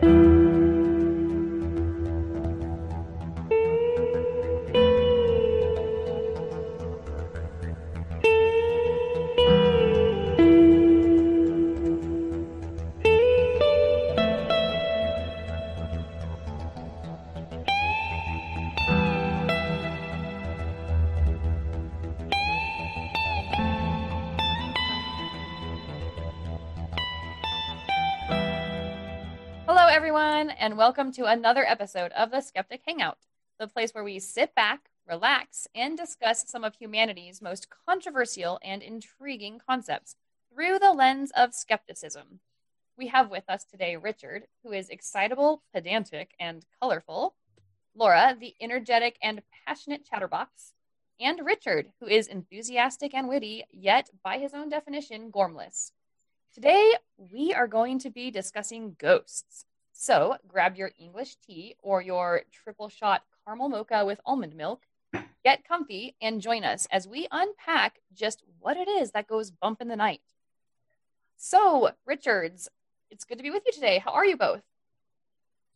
Hello, welcome to another episode of the Skeptic Hangout, the place where we sit back, relax, and discuss some of humanity's most controversial and intriguing concepts through the lens of skepticism. We have with us today Richard, who is excitable, pedantic, and colorful, Laura, the energetic and passionate chatterbox, and Richard, who is enthusiastic and witty, yet by his own definition, gormless. Today, we are going to be discussing ghosts. So grab your English tea or your triple shot caramel mocha with almond milk, get comfy, and join us as we unpack just what it is that goes bump in the night. So, Richards, it's good to be with you today. How are you both?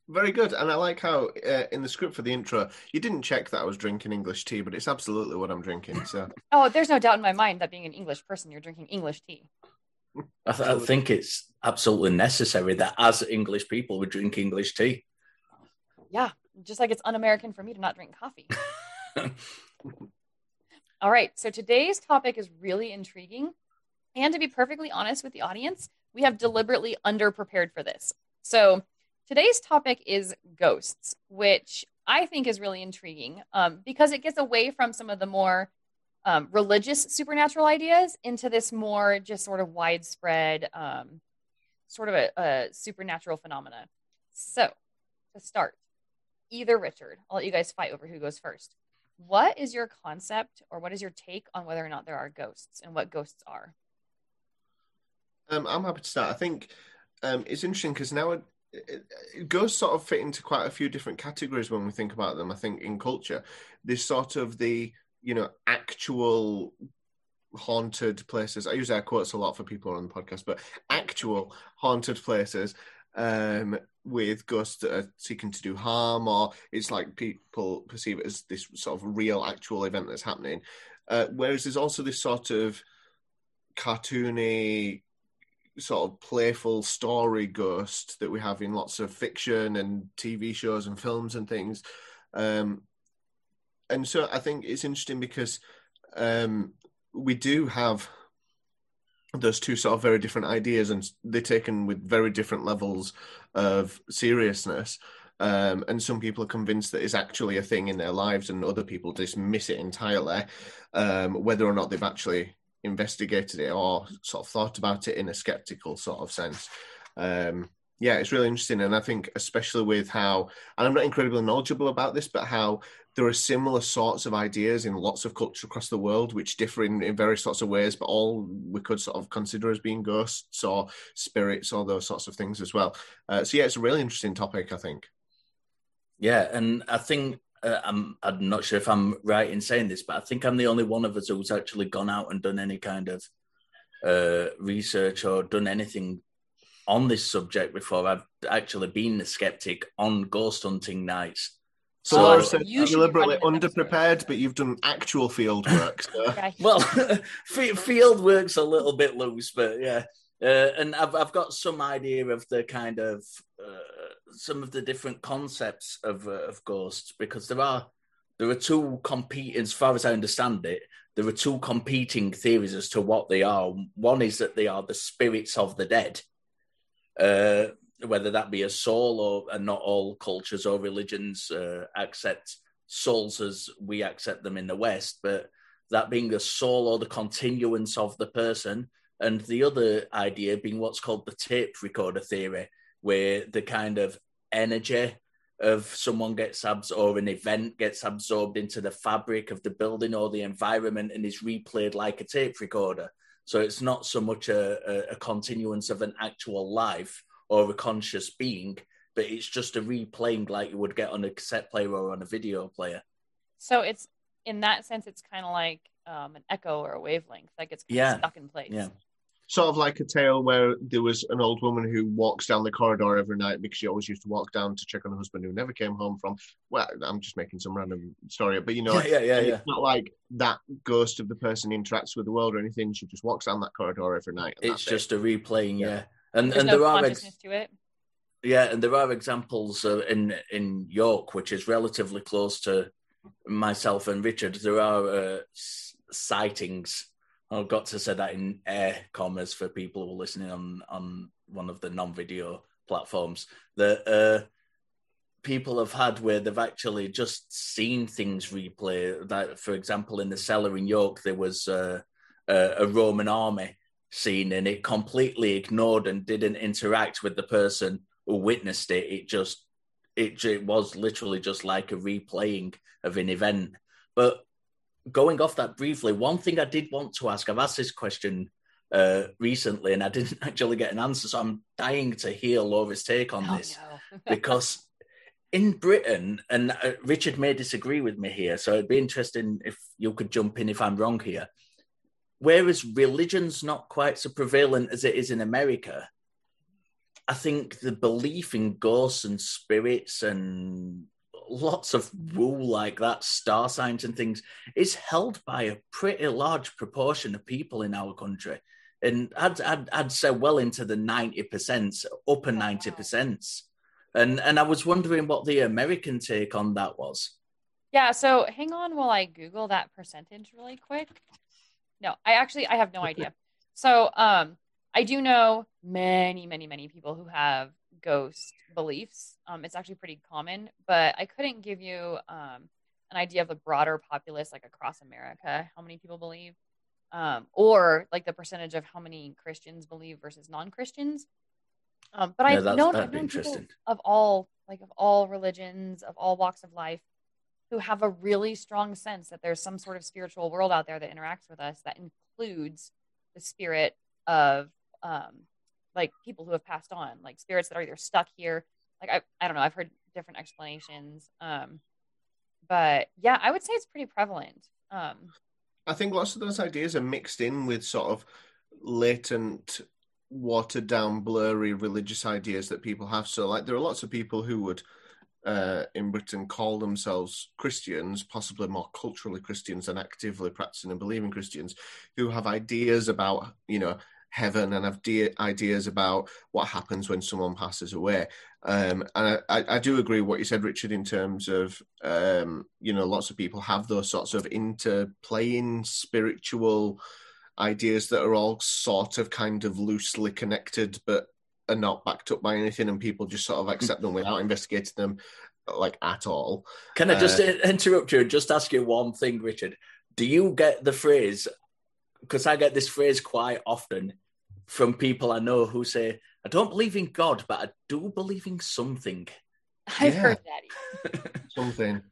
Very good, and I like how uh, in the script for the intro you didn't check that I was drinking English tea, but it's absolutely what I'm drinking. So Oh, there's no doubt in my mind that being an English person, you're drinking English tea. I, th- I think it's absolutely necessary that as English people we drink English tea. Yeah, just like it's un American for me to not drink coffee. All right, so today's topic is really intriguing. And to be perfectly honest with the audience, we have deliberately underprepared for this. So today's topic is ghosts, which I think is really intriguing um, because it gets away from some of the more um, religious supernatural ideas into this more just sort of widespread, um, sort of a, a supernatural phenomena. So to start, either Richard, I'll let you guys fight over who goes first. What is your concept or what is your take on whether or not there are ghosts and what ghosts are? um, I'm happy to start. I think um, it's interesting because now it, it, it ghosts sort of fit into quite a few different categories when we think about them. I think in culture, there's sort of the you know actual haunted places. I use air quotes a lot for people on the podcast, but actual haunted places um, with ghosts that are seeking to do harm, or it's like people perceive it as this sort of real, actual event that's happening. Uh, whereas there's also this sort of cartoony, sort of playful story ghost that we have in lots of fiction and TV shows and films and things. Um, and so I think it's interesting because um, we do have those two sort of very different ideas, and they're taken with very different levels of seriousness. Um, and some people are convinced that it's actually a thing in their lives, and other people dismiss it entirely, um, whether or not they've actually investigated it or sort of thought about it in a skeptical sort of sense. Um, yeah, it's really interesting, and I think especially with how, and I'm not incredibly knowledgeable about this, but how there are similar sorts of ideas in lots of cultures across the world, which differ in, in various sorts of ways, but all we could sort of consider as being ghosts or spirits or those sorts of things as well. Uh, so yeah, it's a really interesting topic, I think. Yeah, and I think uh, I'm I'm not sure if I'm right in saying this, but I think I'm the only one of us who's actually gone out and done any kind of uh, research or done anything on this subject before. I've actually been a skeptic on ghost hunting nights. So, So Laura said you deliberately running episode. underprepared, but you've done actual field work. So. Okay. Well, f- field work's a little bit loose, but yeah. Uh, and I've I've got some idea of the kind of uh, some of the different concepts of uh, of ghosts because there are there are two competing, as far as I understand it, there are two competing theories as to what they are. One is that they are the spirits of the dead, uh, whether that be a soul or and not all cultures or religions uh, accept souls as we accept them in the West, but that being the soul or the continuance of the person, and the other idea being what's called the tape recorder theory, where the kind of energy of someone gets abs or an event gets absorbed into the fabric of the building or the environment and is replayed like a tape recorder. So it's not so much a, a, a continuance of an actual life or a conscious being, but it's just a replaying like you would get on a cassette player or on a video player. So it's in that sense, it's kind of like um, an echo or a wavelength that gets Yeah. stuck in place. Yeah. Sort of like a tale where there was an old woman who walks down the corridor every night because she always used to walk down to check on her husband who never came home from. Well, I'm just making some random story, but you know, yeah, yeah, yeah, yeah. it's not like that ghost of the person interacts with the world or anything. She just walks down that corridor every night. and It's that's it. just a replaying, yeah. Yeah. And There's and no there are ex- consciousness to it. Yeah, and there are examples uh, in in York, which is relatively close to myself and Richard. There are uh, s- sightings. I've got to say that in air commas for people who are listening on on one of the non-video platforms that uh, people have had where they've actually just seen things replay. That, for example, in the cellar in York, there was uh, a, a Roman army scene, and it completely ignored and didn't interact with the person who witnessed it. It just it, it was literally just like a replaying of an event. But going off that briefly, one thing I did want to ask, I've asked this question uh, recently and I didn't actually get an answer, so I'm dying to hear Laura's take on Oh, this no. because in Britain, and uh, Richard may disagree with me here, so it'd be interesting if you could jump in if I'm wrong here. Whereas religion's not quite so prevalent as it is in America, I think the belief in ghosts and spirits and lots of woo like that, star signs and things, is held by a pretty large proportion of people in our country. And I'd, I'd, I'd say well into the 90%, upper 90%. And, and I was wondering what the American take on that was. Yeah, so hang on while I Google that percentage really quick. No, I actually I have no idea. So um I do know many, many, many people who have ghost beliefs. Um it's actually pretty common, but I couldn't give you um an idea of the broader populace like across America, how many people believe. Um, or like the percentage of how many Christians believe versus non-Christians. Um, but Yeah, I've known, I've known people of all like of all religions, of all walks of life, who have a really strong sense that there's some sort of spiritual world out there that interacts with us that includes the spirit of um, like people who have passed on, like spirits that are either stuck here. Like I, I don't know, I've heard different explanations. Um, but yeah, I would say it's pretty prevalent. Um, I think lots of those ideas are mixed in with sort of latent, watered down, blurry religious ideas that people have. So, like, there are lots of people who would, uh, in Britain, call themselves Christians, possibly more culturally Christians than actively practicing and believing Christians, who have ideas about, you know, heaven and have de- ideas about what happens when someone passes away. Um, and I, I do agree with what you said, Richard, in terms of um, you know lots of people have those sorts of interplaying spiritual ideas that are all sort of kind of loosely connected, but are not backed up by anything, and people just sort of accept them without investigating them like at all. Can I just Uh, interrupt you and just ask you one thing, Richard? Do you get the phrase? Because I get this phrase quite often from people I know who say, I don't believe in God, but I do believe in something. I've Yeah. heard that. Something,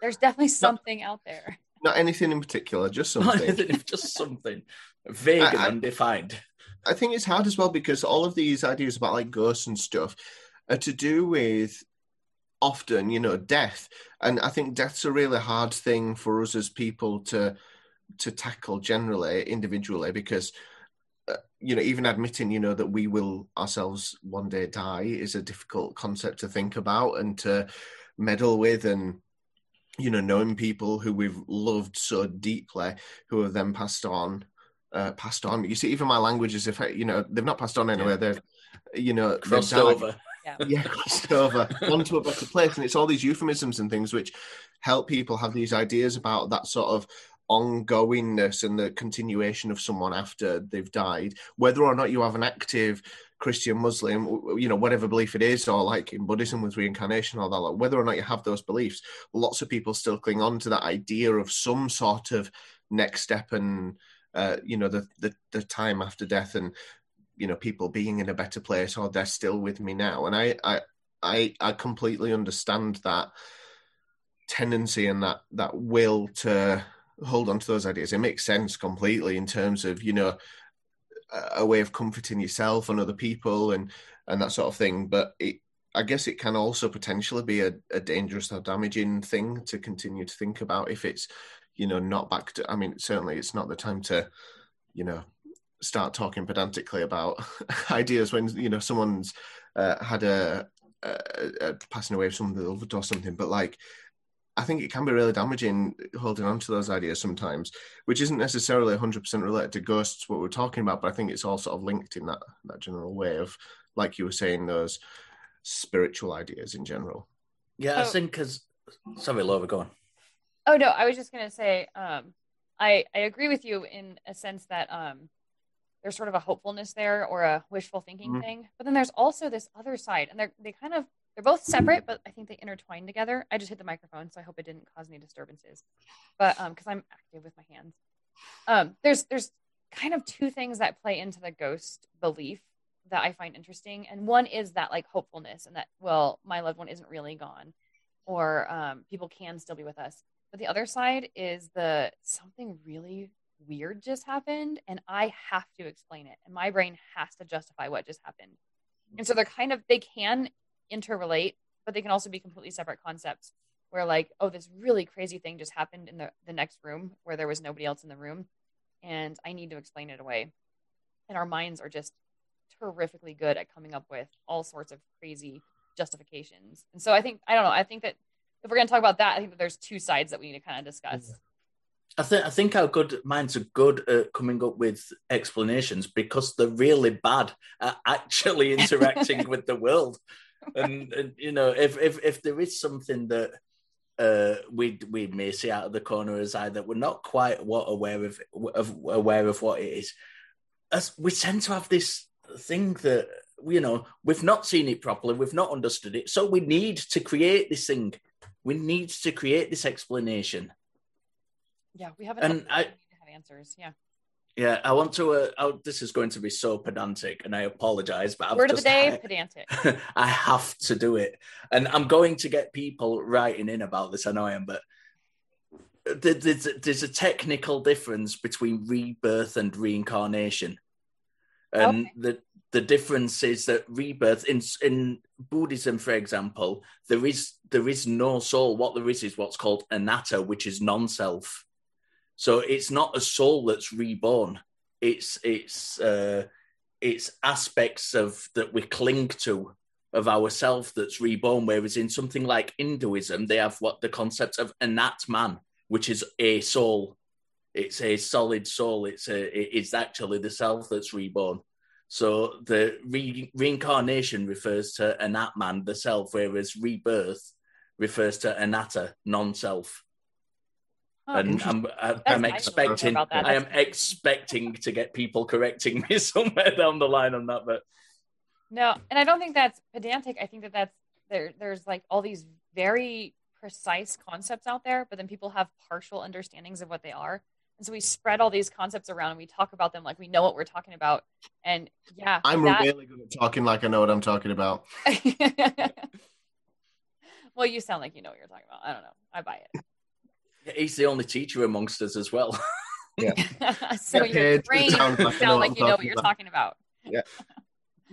There's definitely something out there. not anything in particular, just something. anything, just something vague and I- I- undefined. I think it's hard as well because all of these ideas about like ghosts and stuff are to do with often, you know, death. And I think death's a really hard thing for us as people to to tackle generally, individually, because uh, you know, even admitting, you know, that we will ourselves one day die is a difficult concept to think about and to meddle with and you know, knowing people who we've loved so deeply who have then passed on uh, passed on. You see, even my language is if you know they've not passed on anywhere. They've you know they've Crossed died. over. yeah, crossed over onto a better place, and it's all these euphemisms and things which help people have these ideas about that sort of ongoingness and the continuation of someone after they've died, whether or not you have an active Christian, Muslim, you know, whatever belief it is, or like in Buddhism with reincarnation, or that, like, whether or not you have those beliefs, lots of people still cling on to that idea of some sort of next step and uh, you know the, the the time after death and you know people being in a better place or they're still with me now. And i i i, I completely understand that tendency and that that will to hold on to those ideas it makes sense completely in terms of you know a, way of comforting yourself and other people and and that sort of thing but it I guess it can also potentially be a, a dangerous or damaging thing to continue to think about if it's, you know, not back to. I mean, certainly it's not the time to, you know, start talking pedantically about ideas when you know someone's uh, had a, a, a, passing away of someone they loved or something. But like, I think it can be really damaging holding on to those ideas sometimes, which isn't necessarily 100% related to ghosts, what we're talking about, but I think it's all sort of linked in that, that general way of, like you were saying, those spiritual ideas in general. Yeah, I think because, sorry, Laura, go on. Oh, no, I was just going to say, um, I, I agree with you in a sense that um, there's sort of a hopefulness there or a wishful thinking mm-hmm. thing. But then there's also this other side, and they're they kind of they're both separate, but I think they intertwine together. I just hit the microphone, so I hope it didn't cause any disturbances. But um, because I'm active with my hands, um, there's there's kind of two things that play into the ghost belief that I find interesting, and one is that like hopefulness and that well, my loved one isn't really gone, or um, people can still be with us. But the other side is the something really weird just happened and I have to explain it. And my brain has to justify what just happened. And so they're kind of, they can interrelate, but they can also be completely separate concepts where, like, oh, this really crazy thing just happened in the, the next room where there was nobody else in the room. And I need to explain it away. And our minds are just terrifically good at coming up with all sorts of crazy justifications. And so I think, I don't know, I think that if we're going to talk about that, I think that there's two sides that we need to kind of discuss. I think I think our good minds are good at coming up with explanations because they're really bad at actually interacting with the world. And, and, you know, if, if if there is something that uh, we we may see out of the corner of as eye that we're not quite what aware of, of aware of what it is, as we tend to have this thing that you know we've not seen it properly, we've not understood it, so we need to create this thing. We need to create this explanation yeah, we haven't. And I have answers. Yeah. Yeah, I want to. Uh, oh, this is going to be so pedantic, and I apologize, but I've word just, of the day, I, pedantic. I have to do it, and I'm going to get people writing in about this. I know I am, but there's, there's a technical difference between rebirth and reincarnation, and okay. the the difference is that rebirth in in Buddhism, for example, there is there is no soul. What there is is what's called anatta, which is non-self so it's not a soul that's reborn. It's it's uh, it's aspects of that we cling to of ourself that's reborn. Whereas in something like Hinduism, they have what the concept of anatman, which is a soul. It's a solid soul. It's a it's actually the self that's reborn. So the re- reincarnation refers to anatman, the self, whereas rebirth refers to anatta, non-self. Oh, and I'm, uh, I'm expecting I am expecting to get people correcting me somewhere down the line on that, but no, and I don't think that's pedantic. I think that that's there. There's like all these very precise concepts out there, but then people have partial understandings of what they are, and so we spread all these concepts around and we talk about them like we know what we're talking about. And yeah, I'm that... really good at talking like I know what I'm talking about. well, you sound like you know what you're talking about. I don't know. I buy it. He's the only teacher amongst us as well. Yeah. so your brain sound like, like you know what you're about. talking about. Yeah.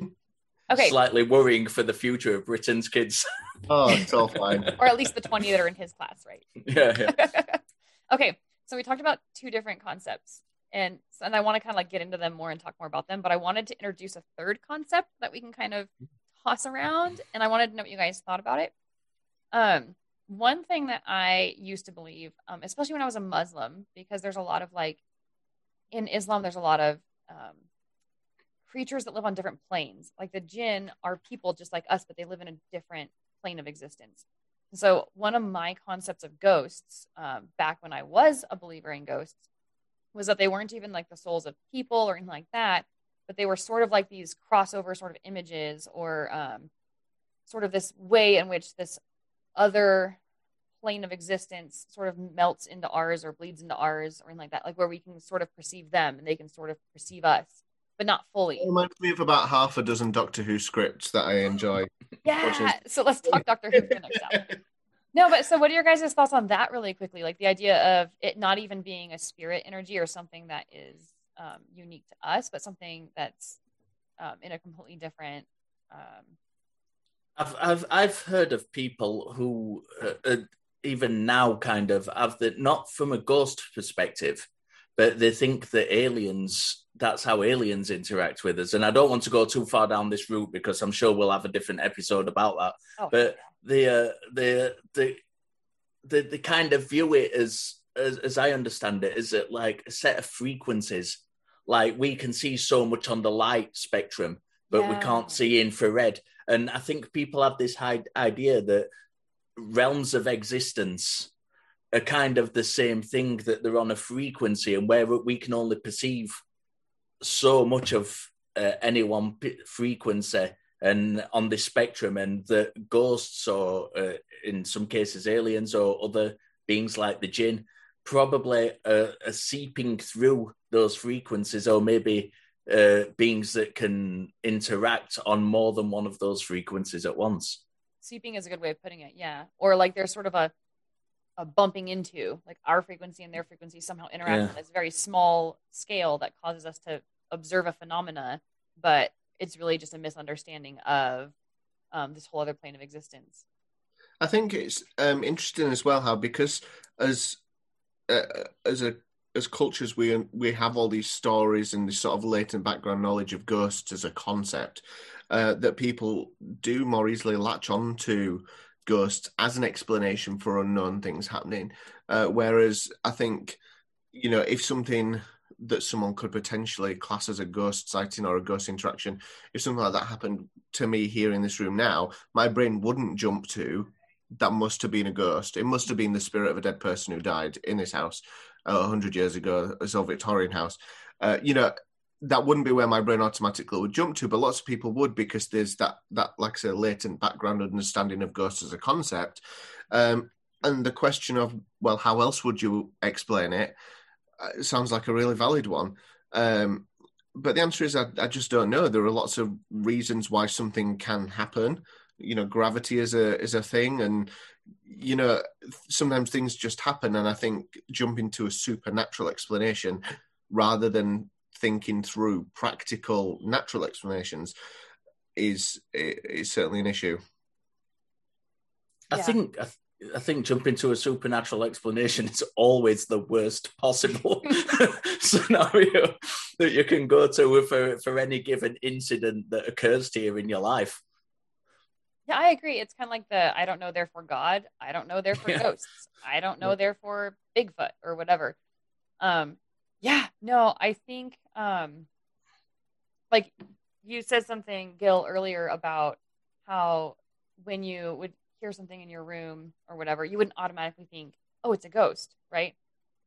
okay. Slightly worrying for the future of Britain's kids. oh, it's all fine. or at least the 20 that are in his class, right? Yeah. yeah. okay. So we talked about two different concepts. And, and I want to kind of like get into them more and talk more about them. But I wanted to introduce a third concept that we can kind of toss around. And I wanted to know what you guys thought about it. Um, one thing that I used to believe, um, especially when I was a Muslim, because there's a lot of like in Islam, there's a lot of um, creatures that live on different planes. Like the jinn are people just like us, but they live in a different plane of existence. so, one of my concepts of ghosts um, back when I was a believer in ghosts was that they weren't even like the souls of people or anything like that, but they were sort of like these crossover sort of images or um, sort of this way in which this other plane of existence sort of melts into ours or bleeds into ours or anything like that, like where we can sort of perceive them and they can sort of perceive us, but not fully. It reminds me of about half a dozen Doctor Who scripts that I enjoy. yeah. Watching. So let's talk Doctor Who for next hour. No, but so what are your guys' thoughts on that really quickly? Like the idea of it not even being a spirit energy or something that is um, unique to us, but something that's um, in a completely different um, I've I've I've heard of people who uh, uh, even now kind of have the not from a ghost perspective, but they think that aliens that's how aliens interact with us. And I don't want to go too far down this route because I'm sure we'll have a different episode about that. Oh, but the uh, the the the the kind of view it as, as as I understand it is it like a set of frequencies. Like we can see so much on the light spectrum, but yeah. we can't see infrared. And I think people have this idea that realms of existence are kind of the same thing that they're on a frequency and where we can only perceive so much of uh, any one p- frequency and on this spectrum and the ghosts or uh, in some cases aliens or other beings like the jinn probably are, are seeping through those frequencies or maybe uh, beings that can interact on more than one of those frequencies at once. Seeping is a good way of putting it yeah. Or like there's sort of a a bumping into like our frequency and their frequency somehow interact yeah. on this very small scale that causes us to observe a phenomena but it's really just a misunderstanding of um, this whole other plane of existence. I think it's um, interesting as well how because as uh, as a as cultures we we have all these stories and this sort of latent background knowledge of ghosts as a concept uh, that people do more easily latch on to ghosts as an explanation for unknown things happening. Uh, whereas I think, you know, if something that someone could potentially class as a ghost sighting or a ghost interaction, if something like that happened to me here in this room now, my brain wouldn't jump to that must have been a ghost. It must have been the spirit of a dead person who died in this house uh, 100 years ago, a old Victorian house. Uh, you know, that wouldn't be where my brain automatically would jump to, but lots of people would because there's that that like I say latent background understanding of ghosts as a concept. Um, and the question of well, how else would you explain it? Uh, sounds like a really valid one. Um, but the answer is I, I, just don't know. There are lots of reasons why something can happen. You know, gravity is a is a thing, and you know sometimes things just happen. And I think jumping to a supernatural explanation rather than thinking through practical natural explanations is is certainly an issue. I yeah. think I, think jumping to a supernatural explanation is always the worst possible scenario that you can go to for for any given incident that occurs to you in your life. Yeah, I agree. It's kind of like the I don't know, therefore God. I don't know, therefore yeah. ghosts. I don't know, therefore Bigfoot or whatever. Um, yeah, no, I think um like you said something, Gil, earlier about how when you would hear something in your room or whatever, you wouldn't automatically think, oh, it's a ghost, right?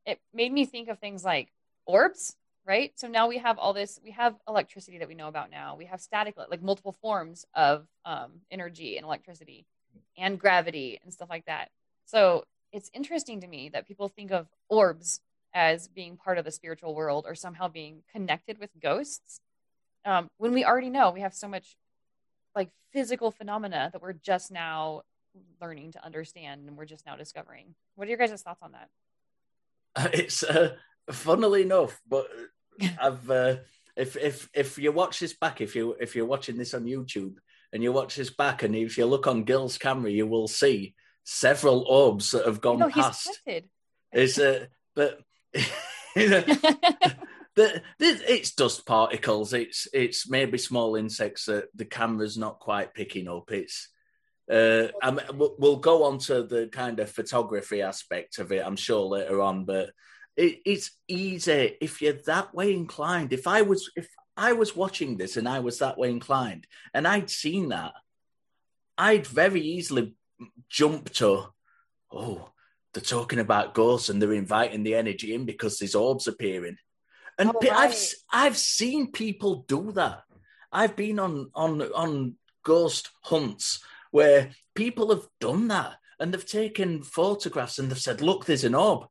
It made me think of things like orbs, right? So now we have all this, we have electricity that we know about now. We have static, like multiple forms of um, energy and electricity and gravity and stuff like that. So it's interesting to me that people think of orbs as being part of the spiritual world or somehow being connected with ghosts um, when we already know we have so much like physical phenomena that we're just now learning to understand and we're just now discovering what are your guys' thoughts on that it's uh, funnily enough but i've uh, if if if you watch this back if you if you're watching this on youtube and you watch this back and if you look on gil's camera you will see several orbs that have gone past it's uh, but the, it's dust particles. It's it's maybe small insects that the camera's not quite picking up. It's uh, I mean, we'll go on to the kind of photography aspect of it, I'm sure later on, but it, it's easy if you're that way inclined. If I was if I was watching this and I was that way inclined and I'd seen that, I'd very easily jump to, oh, they're talking about ghosts and they're inviting the energy in because these orbs appearing. And oh, right. I've I've seen people do that. I've been on on on ghost hunts where people have done that and they've taken photographs and they've said, "Look, there's an orb,"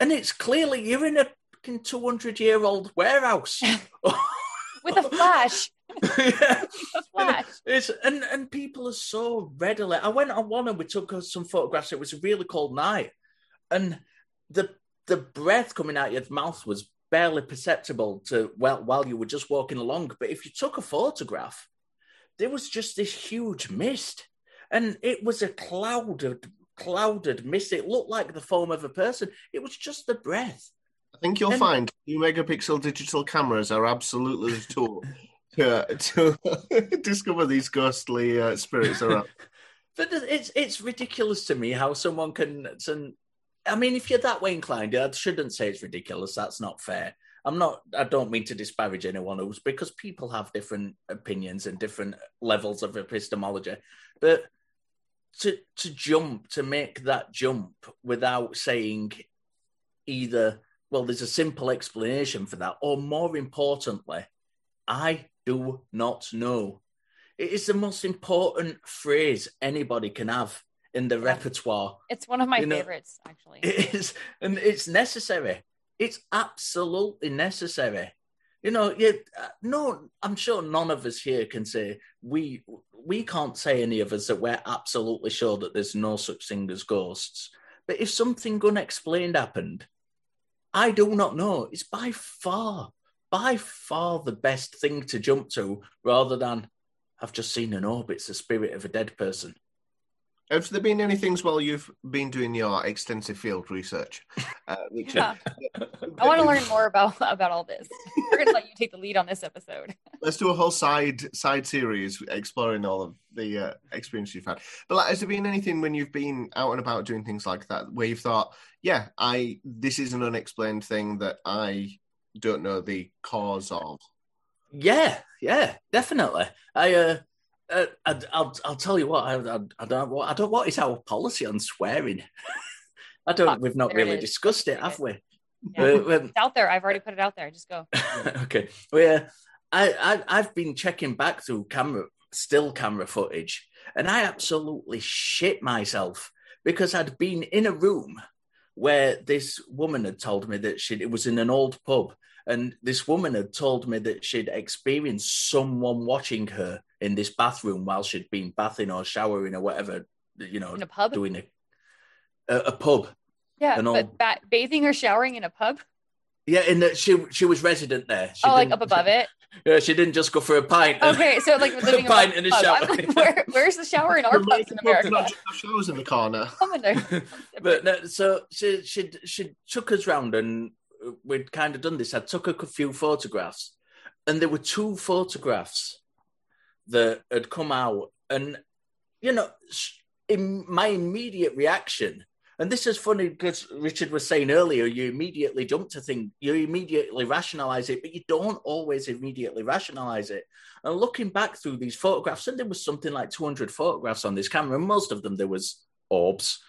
and it's clearly you're in a 200 year old warehouse with a flash. yeah. And, it's, and and people are so readily. I went on one and we took some photographs. It was a really cold night, and the the breath coming out your mouth was barely perceptible to well while you were just walking along. But if you took a photograph, there was just this huge mist, and it was a clouded clouded mist. It looked like the form of a person. It was just the breath I think you'll And- find two megapixel digital cameras are absolutely the tool to, to discover these ghostly uh, spirits around. But it's it's ridiculous to me how someone can. can- I mean, if you're that way inclined, I shouldn't say it's ridiculous. That's not fair. I'm not. I don't mean to disparage anyone who's because people have different opinions and different levels of epistemology. But to to jump to make that jump without saying either well, there's a simple explanation for that, or more importantly, I do not know. It is the most important phrase anybody can have in the repertoire. It's one of my You know- favorites, actually. It is, and it's necessary. It's absolutely necessary. You know, you, uh, no, I'm sure none of us here can say we we can't say any of us that we're absolutely sure that there's no such thing as ghosts. But if something unexplained happened, I do not know. It's by far, by far the best thing to jump to, rather than I've just seen an orb. It's the spirit of a dead person. Have there been any things while you've been doing your extensive field research, uh, Richard? Yeah. I want to learn more about about all this. We're going to let you take the lead on this episode. Let's do a whole side side series exploring all of the uh, experience you've had. But like, has there been anything when you've been out and about doing things like that where you've thought, yeah, I this is an unexplained thing that I don't know the cause of? Yeah, yeah, definitely. I, uh, uh I, I'll, I'll tell you what. I, I, I don't, what, I don't. What is our policy on swearing? I don't. Ah, we've not really discussed it, have we? Yeah. Uh, It's out there. I've already put it out there. Just go. okay. Well, yeah, I, I I've been checking back through camera, still camera footage, and I absolutely shit myself because I'd been in a room where this woman had told me that she it was in an old pub, and this woman had told me that she'd experienced someone watching her in this bathroom while she'd been bathing or showering or whatever, you know, In a pub? doing a a, a pub. Yeah, an but old- ba- bathing or showering in a pub? Yeah, in that she she was resident there. She oh, like up above it? Yeah, she didn't just go for a pint. Okay, so like living pint above and a pub. shower. Like, Where, where's the shower in our The pubs in local pubs America? not just have showers in the corner. Come in there. but no, so she she she took us round and we'd kind of done this. I took a few photographs, and there were two photographs that had come out, and you know, in my immediate reaction. And this is funny because Richard was saying earlier, you immediately jump to think, you immediately rationalize it, but you don't always immediately rationalize it. And looking back through these photographs, and there was something like 200 photographs on this camera, and most of them there was orbs,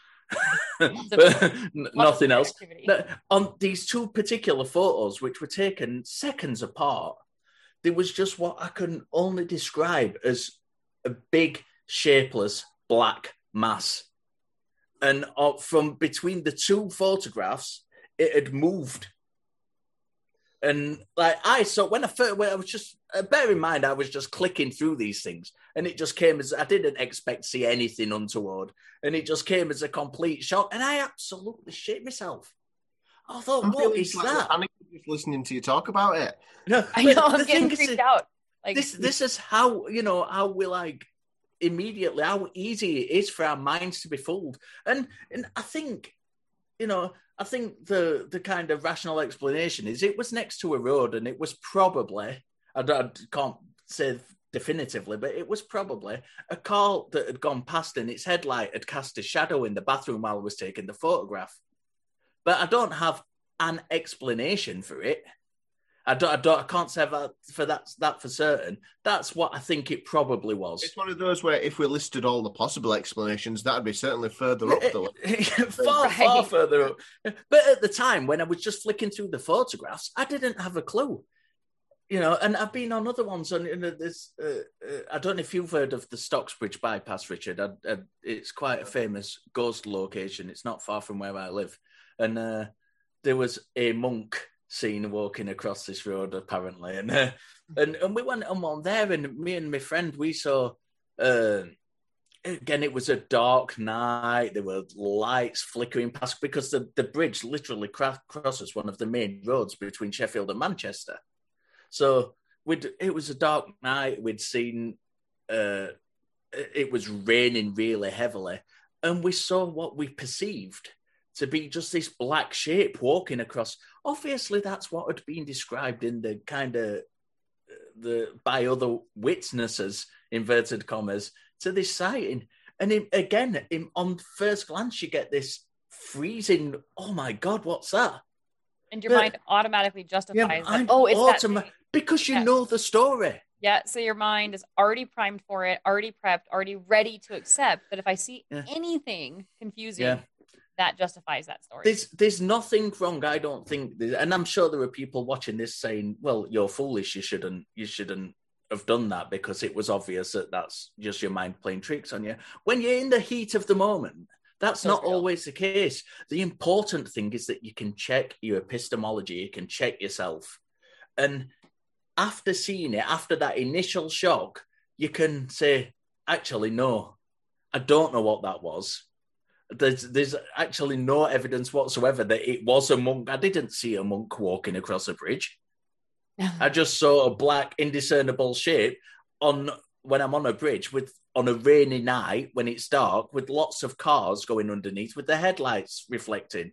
but n- Lots of nothing else. But on these two particular photos, which were taken seconds apart, there was just what I can only describe as a big, shapeless black mass. And uh, from between the two photographs, it had moved. And like I saw when I first, when I was just uh, bear in mind, I was just clicking through these things, and it just came as I didn't expect to see anything untoward, and it just came as a complete shock, and I absolutely shit myself. I thought, I'm what feeling is slightly that? panicked just listening to you talk about it. No, I know. I'm getting thing is out. Like, this this is how you know how we like immediately how easy it is for our minds to be fooled, and and I think you know I think the the kind of rational explanation is it was next to a road and it was probably I, don't- I can't say definitively, but it was probably a car that had gone past and its headlight had cast a shadow in the bathroom while I was taking the photograph. But I don't have an explanation for it. I don't, I don't, I can't say that for that that for certain. That's what I think it probably was. It's one of those where if we listed all the possible explanations, that'd be certainly further up the list. far, far further up. But at the time, when I was just flicking through the photographs, I didn't have a clue. You know, and I've been on other ones. On you know, this, uh, uh, I don't know if you've heard of the Stocksbridge bypass, Richard. I, I, it's quite a famous ghost location. It's not far from where I live, and uh, there was a monk seen walking across this road apparently, and uh, and and we went on one there, and me and my friend we saw. Uh, again, it was a dark night. There were lights flickering past because the, the bridge literally crosses one of the main roads between Sheffield and Manchester. So we'd, it was a dark night. We'd seen uh, it was raining really heavily, and we saw what we perceived to be just this black shape walking across. Obviously, that's what had been described in the kind of the by other witnesses inverted commas to this sighting. And in, again, in, on first glance, you get this freezing. Oh my god, what's that? And your but, mind automatically justifies yeah, that. Oh, it's automa- that because you know the story. Yeah, so your mind is already primed for it, already prepped, already ready to accept. But if I see yeah. anything confusing. That justifies that story. There's there's nothing wrong. I don't think, and I'm sure there are people watching this saying, "Well, you're foolish. You shouldn't. You shouldn't have done that because it was obvious that that's just your mind playing tricks on you." When you're in the heat of the moment, that's not always the case. The important thing is that you can check your epistemology. You can check yourself, and after seeing it, after that initial shock, you can say, actually, no, I don't know what that was. There's there's actually no evidence whatsoever that it was a monk. I didn't see a monk walking across a bridge. I just saw a black indiscernible shape on when I'm on a bridge with on a rainy night when it's dark with lots of cars going underneath with the headlights reflecting.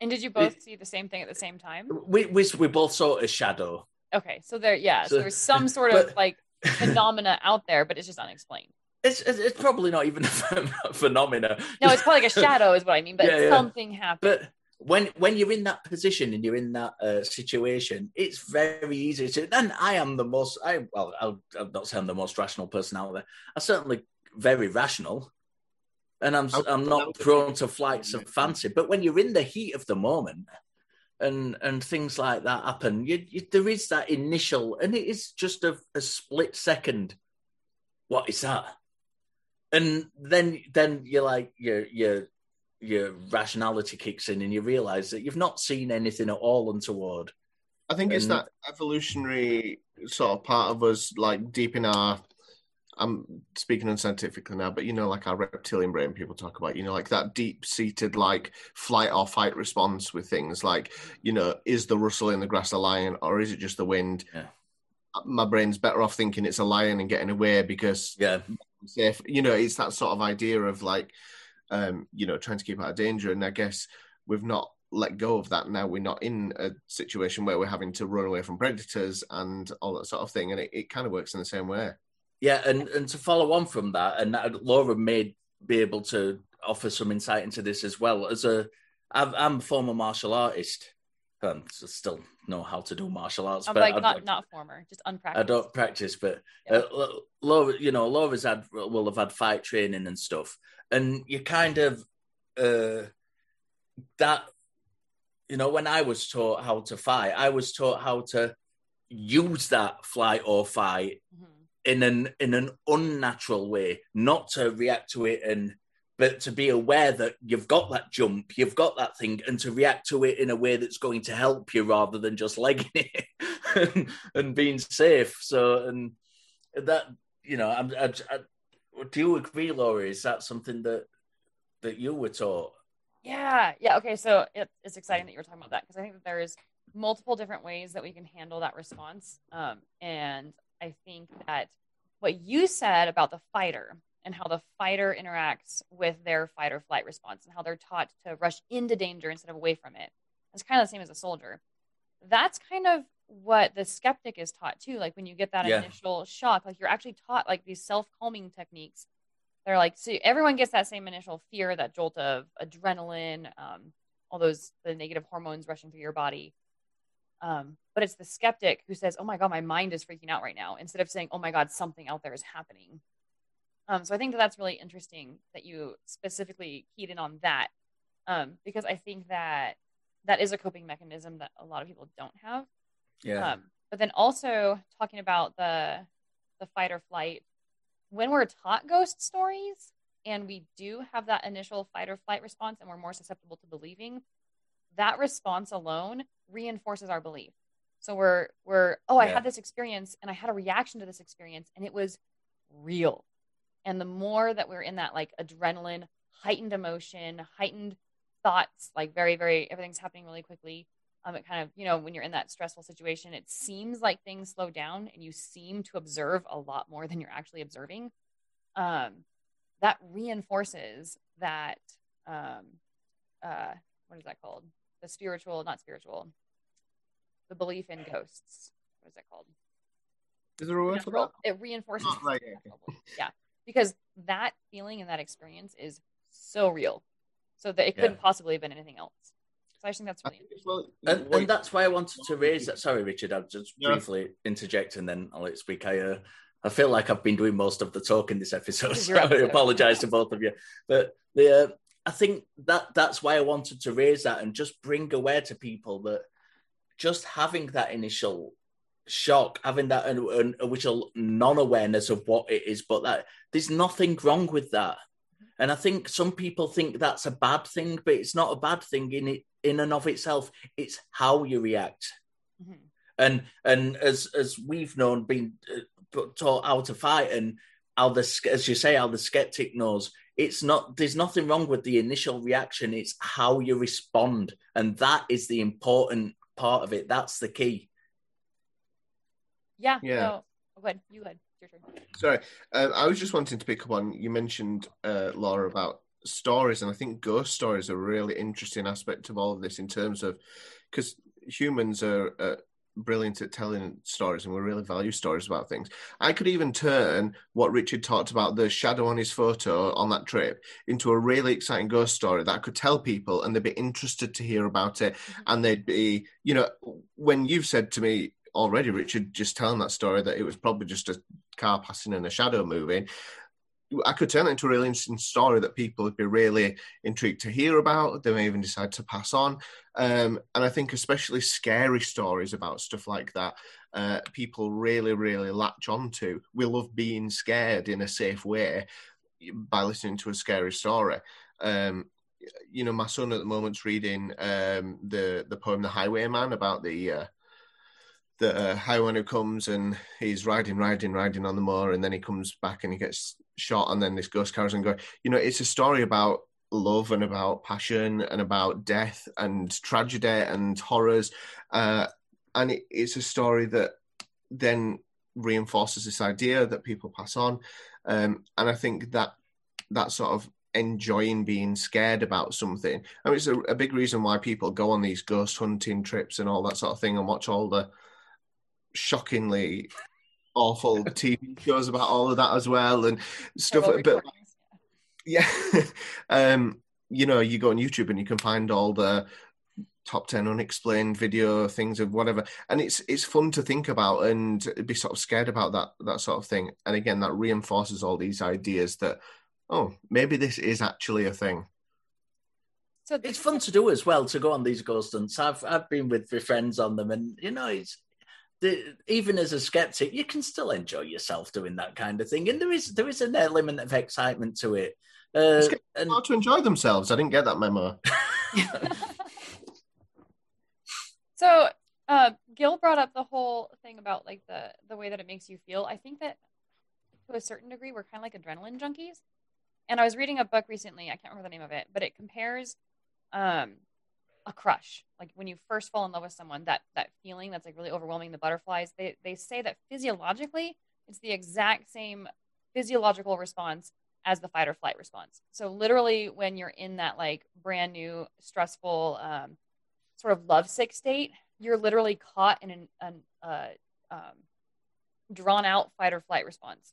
And did you both it, see the same thing at the same time? We we, we both saw a shadow. Okay, so there, yeah, so, so there's some sort but, of like phenomena out there, but it's just unexplained. It's, it's probably not even a phenomena. No, it's probably like a shadow, is what I mean. But yeah, something yeah. happened. But when when you're in that position and you're in that uh, situation, it's very easy to. And I am the most. I well, I'll, I'll not say I'm the most rational person out there. I'm certainly very rational, and I'm I'm not prone to flights of fancy. But when you're in the heat of the moment, and and things like that happen. You, you, there is that initial, and it is just a, a split second. What is that? And then then you're like your your your rationality kicks in, and you realise that you've not seen anything at all untoward. I think and, it's that evolutionary sort of part of us, like deep in our I'm speaking unscientifically now, but you know, like our reptilian brain, people talk about, you know, like that deep seated, like flight or fight response with things like, you know, is the rustle in the grass a lion or is it just the wind? Yeah. My brain's better off thinking it's a lion and getting away because, yeah, safe. You know, it's that sort of idea of like, um, you know, trying to keep out of danger. And I guess we've not let go of that now. We're not in a situation where we're having to run away from predators and all that sort of thing. And it, it kind of works in the same way. Yeah, and and to follow on from that, and Laura may be able to offer some insight into this as well. As a, I'm a former martial artist, and still know how to do martial arts, I'm but like not not former, just unpracticed. I don't practice, but yeah. uh, Laura, you know, Laura's had will have had fight training and stuff, and you kind of uh, that, you know, when I was taught how to fight, I was taught how to use that flight or fight. Mm-hmm in an in an unnatural way, not to react to it and but to be aware that you've got that jump, you've got that thing, and to react to it in a way that's going to help you rather than just legging it and, being safe. So, and that you know, I'm, I, I, do you agree, Laura? Is that something that that you were taught? Yeah, yeah. Okay, so it, it's exciting that you were talking about that because I think that there's multiple different ways that we can handle that response, um, and I think that what you said about the fighter and how the fighter interacts with their fight or flight response and how they're taught to rush into danger instead of away from it. It's kind of the same as a soldier. That's kind of what the skeptic is taught too. Like when you get that yeah. initial shock, like you're actually taught like these self calming techniques. They're like, so everyone gets that same initial fear, that jolt of adrenaline, um, all those the negative hormones rushing through your body. Um, but it's the skeptic who says, "Oh my god, my mind is freaking out right now," instead of saying, "Oh my god, something out there is happening." Um, so I think that that's really interesting that you specifically keyed in on that, um, because I think that that is a coping mechanism that a lot of people don't have. Yeah. Um, but then also talking about the the fight or flight, when we're taught ghost stories and we do have that initial fight or flight response, and we're more susceptible to believing, that response alone reinforces our belief. So we're we're oh, I had this experience and I had a reaction to this experience and it was real. And the more that we're in that like adrenaline, heightened emotion, heightened thoughts, like very very everything's happening really quickly. Um, it kind of you know when you're in that stressful situation, it seems like things slow down and you seem to observe a lot more than you're actually observing. Um, that reinforces that um, uh, what is that called? The spiritual, not spiritual, the belief in ghosts. What is that called? Is there a that? It reinforces. Oh, right, yeah, because that feeling and that experience is so real, so that it couldn't Yeah. possibly have been anything else. So I think that's really think well, And, and that's why I wanted to raise that. Sorry, Richard, I'll just Yeah. briefly interject and then I'll let speak. I, uh, I feel like I've been doing most of the talk in this episode, This so your I episode. apologise to both of you. But the, uh, I think that that's why I wanted to raise that and just bring aware to people that just having that initial shock, having that an, an initial non-awareness of what it is, but that there's nothing wrong with that. And I think some people think that's a bad thing, but it's not a bad thing in it in and of itself. It's how you react. Mhm. And and as as we've known, been uh, taught how to fight, and how the as you say, how the skeptic knows. It's not. There's nothing wrong with the initial reaction. It's how you respond, and that is the important part of it. That's the key. Yeah. Yeah. No, go ahead. You go ahead. It's your turn. Sorry, um, I was just wanting to pick up on you mentioned uh, Laura about stories, and I think ghost stories are a really interesting aspect of all of this in terms of because humans are uh, brilliant at telling stories, and we really value stories about things. I could even turn what Richard talked about the shadow on his photo on that trip into a really exciting ghost story that I could tell people, and they'd be interested to hear about it, and they'd be, you know, when you've said to me already, Richard, just telling that story that it was probably just a car passing and a shadow moving. I could turn it into a really interesting story that people would be really intrigued to hear about. They may even decide to pass on. Um, and I think, especially scary stories about stuff like that, uh, people really, really latch onto. We love being scared in a safe way by listening to a scary story. Um, you know, my son at the moment's reading um, the the poem "The Highwayman" about the uh, the uh, highwayman who comes and he's riding, riding, riding on the moor, and then he comes back and he gets shot, and then this ghost carries on going. You know, it's a story about love and about passion and about death and tragedy and horrors, uh, and it, it's a story that then reinforces this idea that people pass on, um, and I think that that sort of enjoying being scared about something. I mean, it's a, a big reason why people go on these ghost hunting trips and all that sort of thing and watch all the shockingly awful TV shows about all of that as well and stuff. Several But recordings. yeah, um, you know, you go on YouTube and you can find all the top 10 unexplained video things of whatever and it's it's fun to think about and be sort of scared about that that sort of thing and again that reinforces all these ideas that oh maybe this is actually a thing So It's fun to do as well to go on these ghost hunts. I've I've been with my friends on them, and you know, it's the, even as a skeptic, you can still enjoy yourself doing that kind of thing, and there is there is an element of excitement to it. Uh, Skeptics and How to enjoy themselves i didn't get that memo So uh, Gil brought up the whole thing about like the the way that it makes you feel. I think that to a certain degree we're kind of like adrenaline junkies. And I was reading a book recently. I can't remember the name of it, but it compares um, a crush, like when you first fall in love with someone, that that feeling that's like really overwhelming, the butterflies. They they say that physiologically, it's the exact same physiological response as the fight or flight response. So literally, when you're in that like brand new stressful um, sort of lovesick state, you're literally caught in an, an uh, um, drawn out fight or flight response.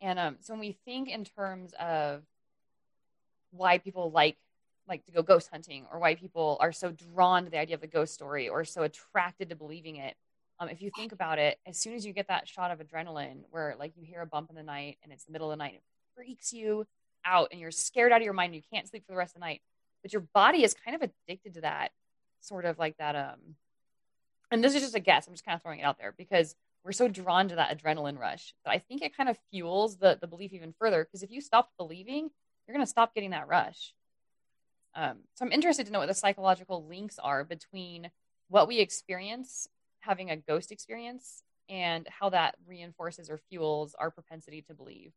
And um, so when we think in terms of why people like like to go ghost hunting or why people are so drawn to the idea of the ghost story or so attracted to believing it, um, if you think about it, as soon as you get that shot of adrenaline where like you hear a bump in the night and it's the middle of the night, it freaks you out and you're scared out of your mind. and You can't sleep for the rest of the night, but your body is kind of addicted to that sort of like that um and this is just a guess i'm just kind of throwing it out there because we're so drawn to that adrenaline rush that i think it kind of fuels the the belief even further because if you stop believing you're going to stop getting that rush um, so i'm interested to know what the psychological links are between what we experience having a ghost experience and how that reinforces or fuels our propensity to believe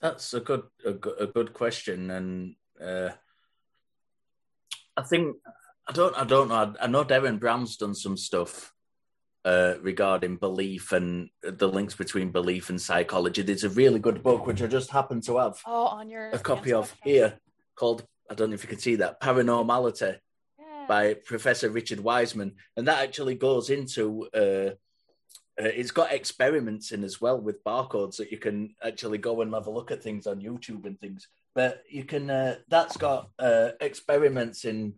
That's a good a, good- a good question, and uh, I think I don't I don't know. I, I know Derren Brown's done some stuff uh, regarding belief and the links between belief and psychology. There's a really good book which I just happen to have oh on your a copy of here called I don't know if you can see that paranormality Yeah. by Professor Richard Wiseman, and that actually goes into. Uh, uh, it's got experiments in as well with barcodes that you can actually go and have a look at things on YouTube and things. But you can. Uh, that's got uh, experiments in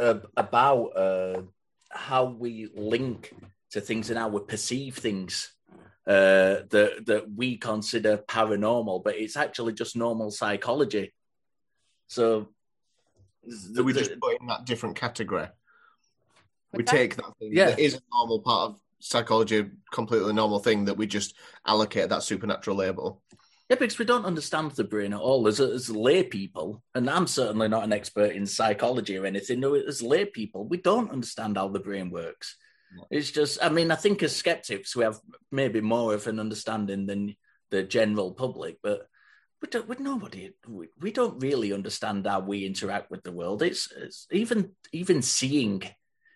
uh, about uh, how we link to things and how we perceive things uh, that that we consider paranormal, but it's actually just normal psychology. So, that we the- just put in that different category. we What's that? take that thing Yeah. that is a normal part of psychology, completely normal thing that we just allocate that supernatural label. Yeah, because we don't understand the brain at all as, as lay people, and I'm certainly not an expert in psychology or anything. No, as lay people, we don't understand how the brain works. No. It's just, I mean, I think as skeptics, we have maybe more of an understanding than the general public, but we don't, with nobody, we, we don't really understand how we interact with the world. It's, it's even even seeing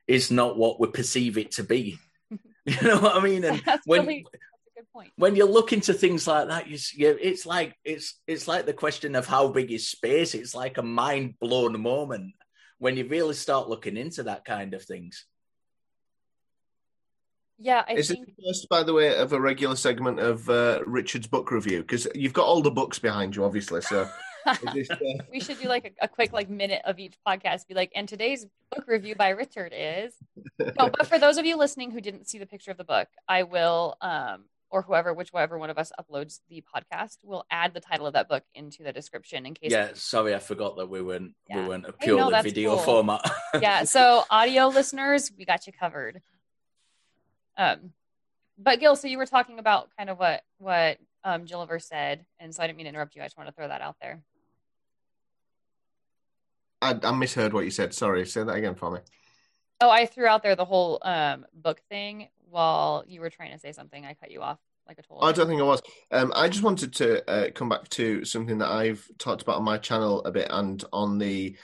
is not what we perceive it to be. you know what I mean? And that's when really that's a good point. when you look into things like that, you, you it's like it's it's like the question of how big is space. It's like a mind blown moment when you really start looking into that kind of things. Yeah, I is think it the first, by the way, of a regular segment of uh, Richard's book review? Because you've got all the books behind you, obviously. So this, uh, we should do like a, a quick like minute of each podcast. Be like, and today's book review by Richard is. No, but for those of you listening who didn't see the picture of the book, I will, um, or whoever, whichever one of us uploads the podcast, will add the title of that book into the description in case. Yeah, sorry, I forgot that we weren't Yeah. we weren't a Hey, no, video cool. format. yeah. So audio listeners, we got you covered. Um, but Gil, so you were talking about kind of what what um Gilliver said, and so I didn't mean to interrupt you. I just want to throw that out there. I, I misheard what you said. Sorry, say that again for me. Oh, I threw out there the whole um book thing while you were trying to say something. I cut you off like a total. I don't think I was. Um, I just wanted to uh, come back to something that I've talked about on my channel a bit and on the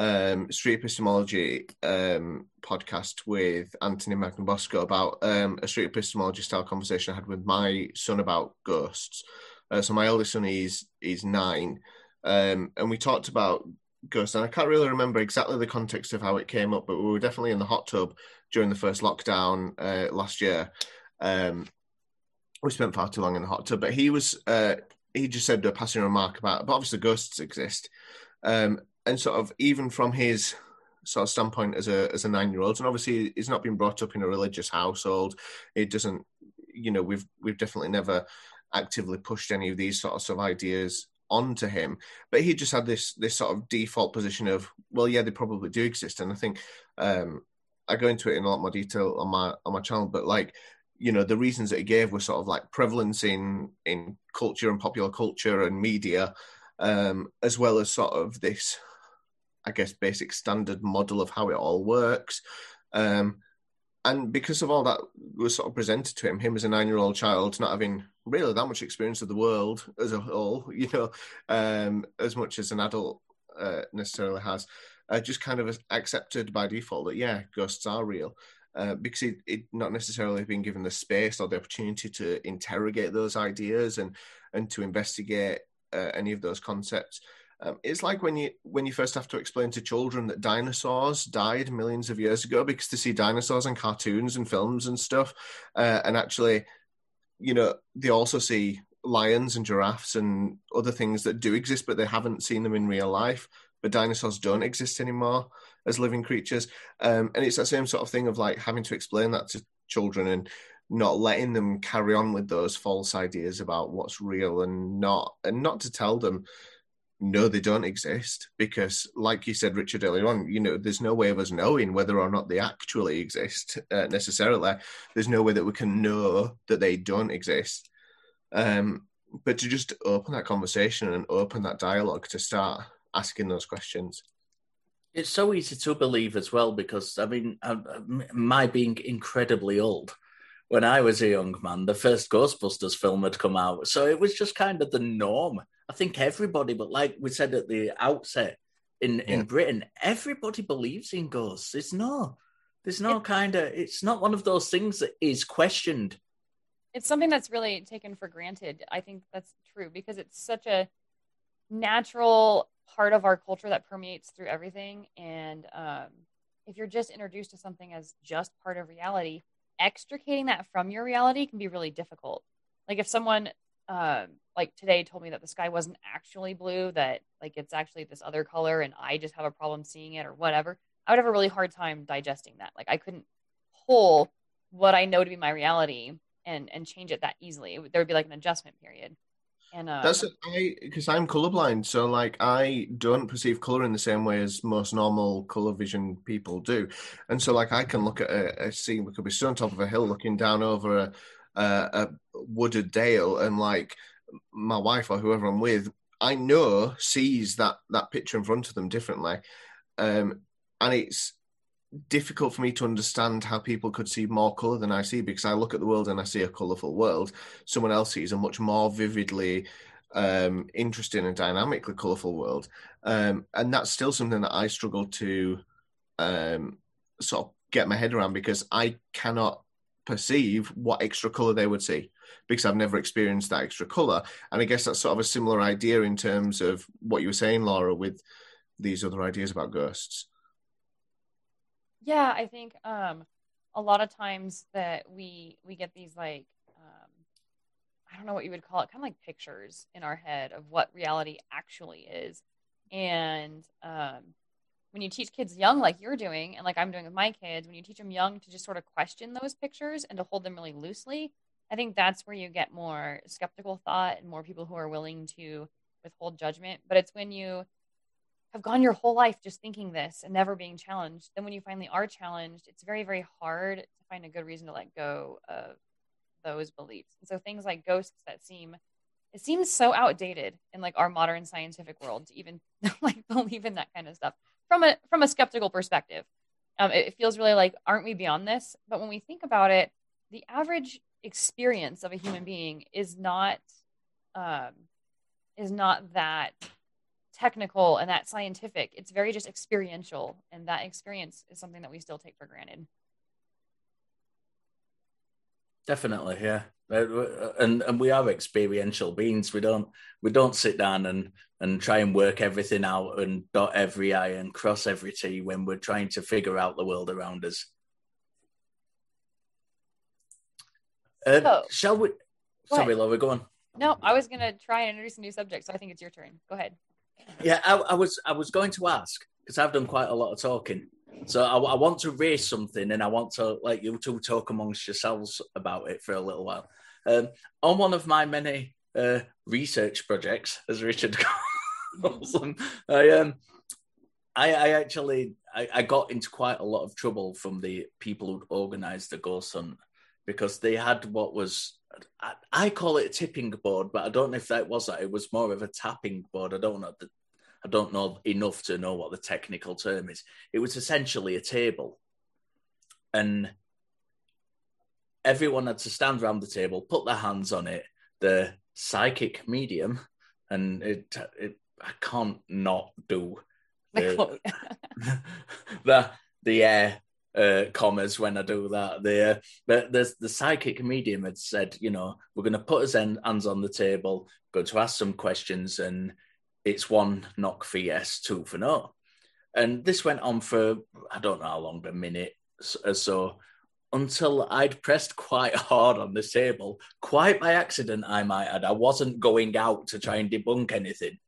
um, Street Epistemology um, podcast with Anthony Magnabosco about um, a street epistemology style conversation I had with my son about ghosts. Uh, so my eldest son is is nine, um, and we talked about ghosts, and I can't really remember exactly the context of how it came up, but we were definitely in the hot tub during the first lockdown uh, last year. Um, we spent far too long in the hot tub, but he was uh, he just said a passing remark about, but obviously ghosts exist, um, and sort of even from his sort of standpoint as a as a nine year old, and obviously he's not been brought up in a religious household. It doesn't, you know, we've we've definitely never actively pushed any of these sorts of ideas onto him, but he just had this this sort of default position of, well, yeah, they probably do exist, and I think um, I go into it in a lot more detail on my on my channel, but like you know the reasons that he gave were sort of like prevalence in in culture and popular culture and media um as well as sort of this i guess basic standard model of how it all works um and because of all that was sort of presented to him him as a nine year old child not having really that much experience of the world as a whole you know um as much as an adult uh, necessarily has uh, just kind of accepted by default that yeah ghosts are real uh, because it, it not necessarily been given the space or the opportunity to interrogate those ideas and and to investigate uh, any of those concepts. Um, it's like when you when you first have to explain to children that dinosaurs died millions of years ago because they see dinosaurs in cartoons and films and stuff, uh, and actually, you know, they also see lions and giraffes and other things that do exist, but they haven't seen them in real life. But dinosaurs don't exist anymore as living creatures. Um, and it's that same sort of thing of like having to explain that to children and not letting them carry on with those false ideas about what's real and not, and not to tell them, no, they don't exist. Because, like you said, Richard, earlier on, you know, there's no way of us knowing whether or not they actually exist uh, necessarily. There's no way that we can know that they don't exist. Um, but to just open that conversation and open that dialogue to start asking those questions. It's so easy to believe as well because I mean, I, my being incredibly old. When I was a young man, the first Ghostbusters film had come out, so it was just kind of the norm. I think everybody, but like we said at the outset, in Yeah. in Britain, everybody believes in ghosts. It's no, there's no kind of. It's not one of those things that is questioned. it's something that's really taken for granted. I think that's true because it's such a natural part of our culture that permeates through everything. And um, if you're just introduced to something as just part of reality, extricating that from your reality can be really difficult. Like if someone um, like today told me that the sky wasn't actually blue, that like it's actually this other color, and I just have a problem seeing it or whatever, I would have a really hard time digesting that. Like I couldn't pull what I know to be my reality and and change it that easily. There would be like an adjustment period. And uh, that's I because I'm colorblind, so like I don't perceive color in the same way as most normal color vision people do, and so like I can look at a, a scene, we could be stood on top of a hill looking down over a, a, a wooded dale, and like my wife or whoever I'm with, I know sees that that picture in front of them differently, um, and it's difficult for me to understand how people could see more color than I see because I look at the world and I see a colorful world. Someone else sees a much more vividly um, interesting and dynamically colorful world, um, and that's still something that I struggle to um, sort of get my head around because I cannot perceive what extra color they would see because I've never experienced that extra color. And I guess that's sort of a similar idea in terms of what you were saying, Laura, with these other ideas about ghosts. Yeah, I think um, a lot of times that we we get these like um, I don't know what you would call it, kind of like pictures in our head of what reality actually is. And um, when you teach kids young, like you're doing, and like I'm doing with my kids, when you teach them young to just sort of question those pictures and to hold them really loosely, I think that's where you get more skeptical thought and more people who are willing to withhold judgment. But it's when you have gone your whole life just thinking this and never being challenged, then when you finally are challenged, it's very, very hard to find a good reason to let go of those beliefs. And so things like ghosts that seem it seems so outdated in like our modern scientific world to even like believe in that kind of stuff from a from a skeptical perspective. Um, it, feels really like aren't we beyond this? But when we think about it, the average experience of a human being is not um, is not that technical and that scientific. It's very just experiential, and that experience is something that we still take for granted. Definitely, yeah, and and we are experiential beings. We don't we don't sit down and and try and work everything out and dot every i and cross every t when we're trying to figure out the world around us. Uh, so, shall we? Sorry, Laura, go on. No, I was going to try and introduce a new subject, so I think it's your turn. Go ahead. Yeah, I, I was I was going to ask because I've done quite a lot of talking. So I, I, want to raise something, and I want to let you two talk amongst yourselves about it for a little while. Um, on one of my many uh, research projects, as Richard calls them, I um, I, I actually I, I, got into quite a lot of trouble from the people who organised the ghost hunt because they had what was I, I, call it a tipping board, but I don't know if that was that. It was more of a tapping board. I don't know. The, I don't know enough to know what the technical term is. It was essentially a table, and everyone had to stand around the table, put their hands on it. The psychic medium, and it, it I can't not do the the, the uh, uh, commas when I do that. there. but the the psychic medium had said, you know, we're going to put his hands on the table, going to ask some questions, and it's one knock for yes, two for no. And this went on for I don't know how long, a minute or so, until I'd pressed quite hard on the table, quite by accident, I might add. I wasn't going out to try and debunk anything.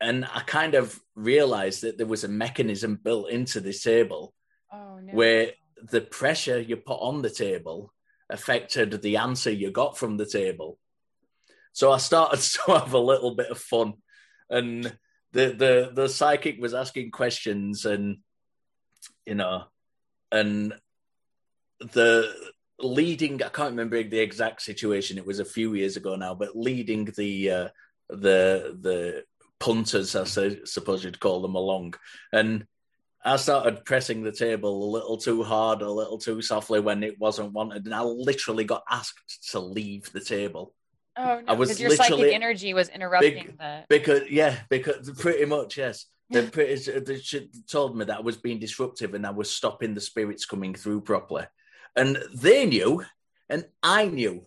And I kind of realized that there was a mechanism built into this table oh, no. where the pressure you put on the table affected the answer you got from the table. So I started to have a little bit of fun, and the the the psychic was asking questions, and you know, and the leading I can't remember the exact situation. It was a few years ago now, but leading the uh, the the punters, I suppose you'd call them, along, and I started pressing the table a little too hard, a little too softly when it wasn't wanted, and I literally got asked to leave the table. Oh no! Because your psychic energy was interrupting big, the. Because yeah, because pretty much yes. They, pretty, they told me that I was being disruptive and I was stopping the spirits coming through properly, and they knew, and I knew,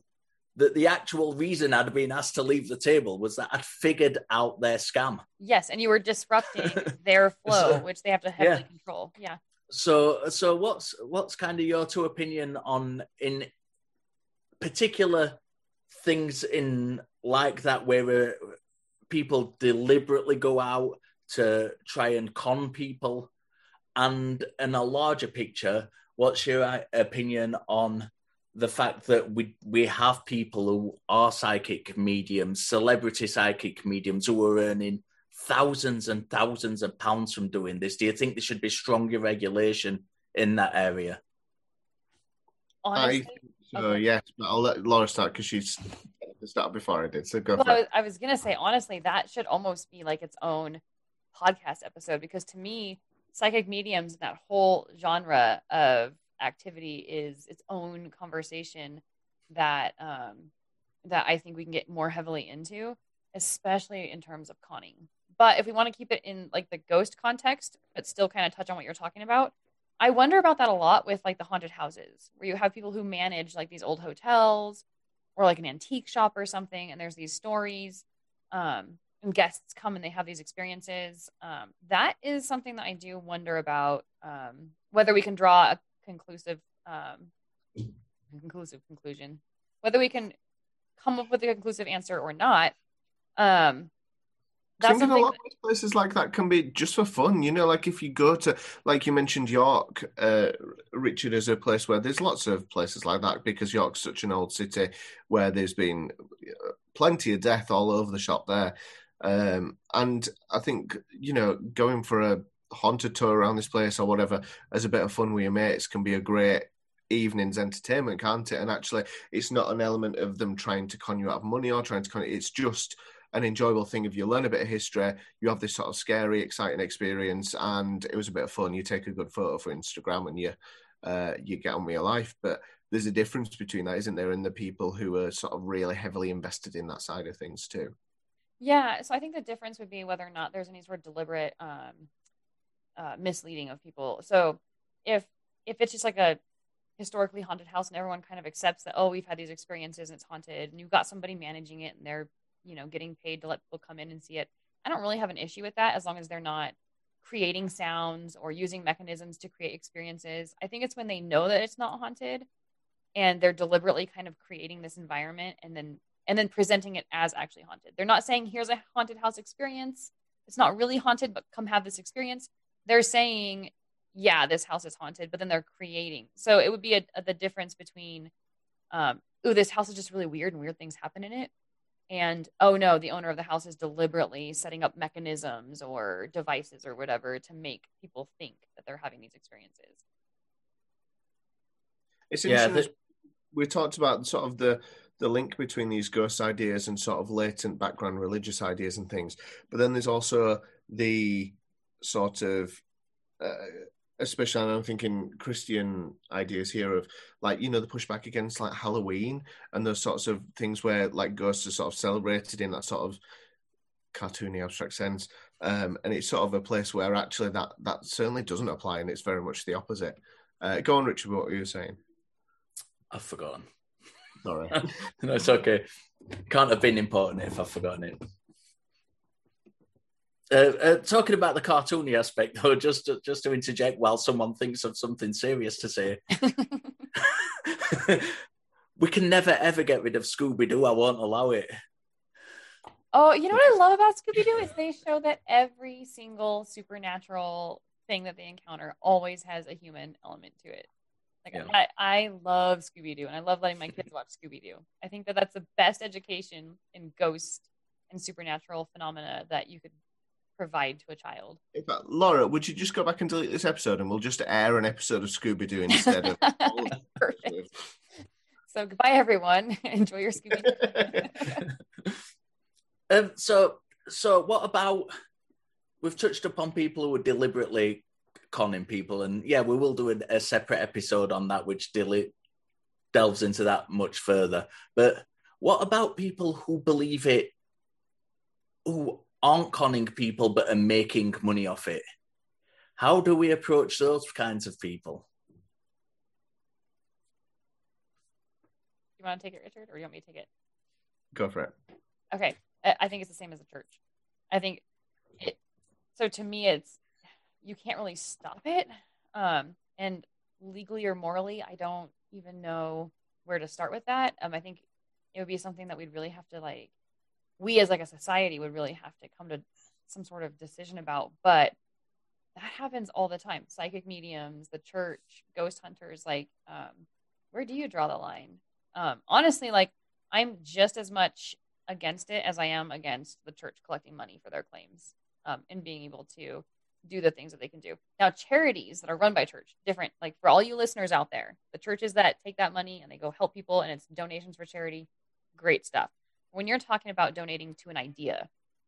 that the actual reason I'd been asked to leave the table was that I'd figured out their scam. Yes, and you were disrupting their flow, So- which they have to heavily yeah. control. Yeah. So, so what's what's kind of your two opinion on in particular things in like that where uh, people deliberately go out to try and con people, and in a larger picture, what's your uh, opinion on the fact that we we have people who are psychic mediums, celebrity psychic mediums, who are earning thousands and thousands of pounds from doing this. Do you think there should be stronger regulation in that area? Honestly, I think so, okay. yes, but I'll let Laura start because she's started before I did. So go well, for I it. was, I was gonna say honestly, that should almost be like its own podcast episode because to me, psychic mediums, and that whole genre of activity is its own conversation that um, that I think we can get more heavily into, especially in terms of conning. But if we want to keep it in like the ghost context, but still kind of touch on what you're talking about, I wonder about that a lot with like the haunted houses, where you have people who manage like these old hotels or like an antique shop or something, and there's these stories, um, and guests come and they have these experiences. Um, that is something that I do wonder about um, whether we can draw a conclusive, um, conclusive conclusion, whether we can come up with a conclusive answer or not. Um, that's Think a something. lot of places like that can be just for fun, you know. Like if you go to, like you mentioned, York, uh, Richard, is a place where there's lots of places like that because York's such an old city where there's been uh, plenty of death all over the shop there. Um, and I think you know going for a haunted tour around this place or whatever as a bit of fun with your mates can be a great evening's entertainment, can't it? And actually, it's not an element of them trying to con you out of money or trying to con. It's just an enjoyable thing if you learn a bit of history, you have this sort of scary, exciting experience, and it was a bit of fun. You take a good photo for Instagram and you uh, you get on with your life. But there's a difference between that, isn't there, and the people who are sort of really heavily invested in that side of things too. Yeah, so I think the difference would be whether or not there's any sort of deliberate um, uh, misleading of people. So if if it's just like a historically haunted house and everyone kind of accepts that oh we've had these experiences and it's haunted and you've got somebody managing it and they're you know getting paid to let people come in and see it, I don't really have an issue with that as long as they're not creating sounds or using mechanisms to create experiences. I think it's when they know that it's not haunted and they're deliberately kind of creating this environment and then and then presenting it as actually haunted. They're not saying here's a haunted house experience. It's not really haunted, but come have this experience. They're saying, yeah, this house is haunted, but then they're creating. So it would be a, a, the difference between, um, oh, this house is just really weird and weird things happen in it, and oh no, the owner of the house is deliberately setting up mechanisms or devices or whatever to make people think that they're having these experiences. It's Yeah, interesting. we talked about sort of the the link between these ghost ideas and sort of latent background religious ideas and things, but then there's also the sort of uh, especially I'm thinking Christian ideas here of like you know the pushback against like Halloween and those sorts of things where like ghosts are sort of celebrated in that sort of cartoony abstract sense, um, and it's sort of a place where actually that that certainly doesn't apply, and it's very much the opposite. Uh, go on, Richard. What were you saying? I've forgotten. Sorry. no, it's okay. Can't have been important if I've forgotten it. Uh, uh, talking about the cartoony aspect, though, just to, just to interject while someone thinks of something serious to say, we can never ever get rid of Scooby Doo. I won't allow it. Oh, you know what I love about Scooby Doo is they show that every single supernatural thing that they encounter always has a human element to it. Like Yeah. I, I love Scooby Doo, and I love letting my kids watch Scooby Doo. I think that that's the best education in ghost and supernatural phenomena that you could provide to a child. Fact, Laura, would you just go back and delete this episode, and we'll just air an episode of Scooby Doo instead of. Perfect. So goodbye, everyone. Enjoy your Scooby Doo. Um, so, so what about? We've touched upon people who are deliberately conning people, and yeah, we will do a, a separate episode on that, which deli- delves into that much further. But what about people who believe it, who aren't conning people but are making money off it? How do we approach those kinds of people? you you want to take it, Richard, or you want me to take it? Go for it. Okay, I I think it's the same as the church. I think it. So to me, it's you can't really stop it, um, and legally or morally, I don't even know where to start with that. Um, I think it would be something that we'd really have to like, we as like a society would really have to come to some sort of decision about. But that happens all the time. Psychic mediums, the church, ghost hunters. Like, um, where do you draw the line? Um, honestly, like I'm just as much against it as I am against the church collecting money for their claims um, and being able to do the things that they can do. Now, charities that are run by church, different. Like for all you listeners out there, the churches that take that money and they go help people and it's donations for charity, great stuff. When you're talking about donating to an idea,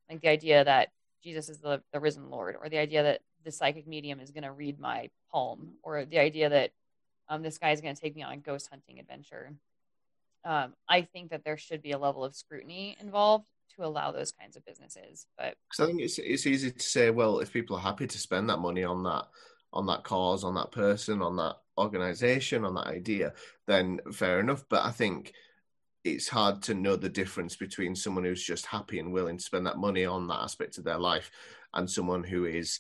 like the idea that Jesus is the, the risen Lord, or the idea that the psychic medium is going to read my palm, or the idea that um, this guy is going to take me on a ghost hunting adventure, um, I think that there should be a level of scrutiny involved to allow those kinds of businesses. But because I think it's it's easy to say, well, if people are happy to spend that money on that on that cause, on that person, on that organization, on that idea, then fair enough. But I think it's hard to know the difference between someone who's just happy and willing to spend that money on that aspect of their life and someone who is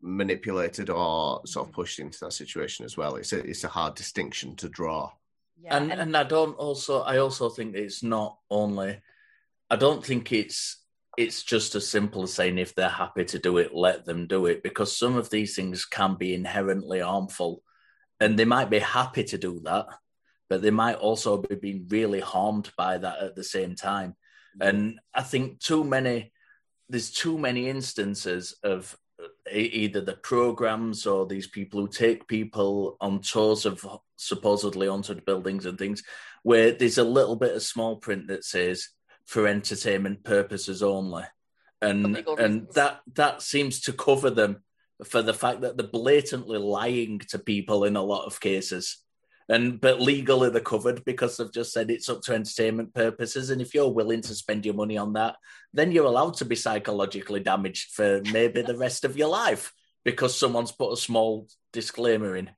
manipulated or sort of mm-hmm. pushed into that situation as well. It's a it's a hard distinction to draw. Yeah, and, and, and I don't also I also think it's not only I don't think it's it's just as simple as saying if they're happy to do it, let them do it, because some of these things can be inherently harmful, and they might be happy to do that, but they might also be being really harmed by that at the same time. And I think too many there's too many instances of either the programs or these people who take people on tours of supposedly haunted buildings and things where there's a little bit of small print that says for entertainment purposes only. And and that that seems to cover them for the fact that they're blatantly lying to people in a lot of cases and but legally they're covered because they've just said it's up to entertainment purposes. And if you're willing to spend your money on that then you're allowed to be psychologically damaged for maybe the rest of your life because someone's put a small disclaimer in.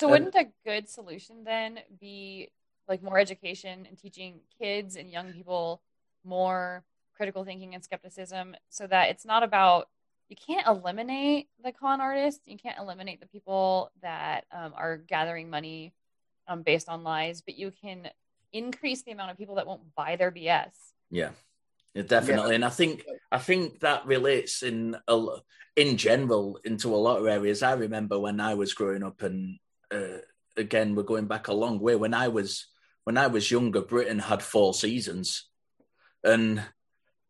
So wouldn't a good solution then be like more education and teaching kids and young people more critical thinking and skepticism so that it's not about you can't eliminate the con artists you can't eliminate the people that um, are gathering money um, based on lies, but you can increase the amount of people that won't buy their BS. Yeah, yeah definitely. Yeah. And I think I think that relates in a, in general into a lot of areas. I remember when I was growing up, and uh, again, we're going back a long way. When I was when I was younger, Britain had four seasons, and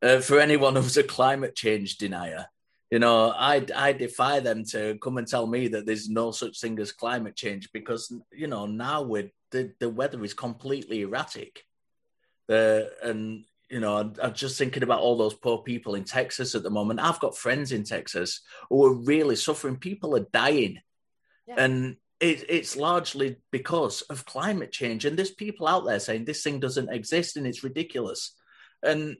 uh, for anyone who's a climate change denier, you know, I I defy them to come and tell me that there's no such thing as climate change because you know now with the the weather is completely erratic, uh, and you know I'm, I'm just thinking about all those poor people in Texas at the moment. I've got friends in Texas who are really suffering. People are dying, yeah. and it, it's largely because of climate change. And there's people out there saying this thing doesn't exist and it's ridiculous. And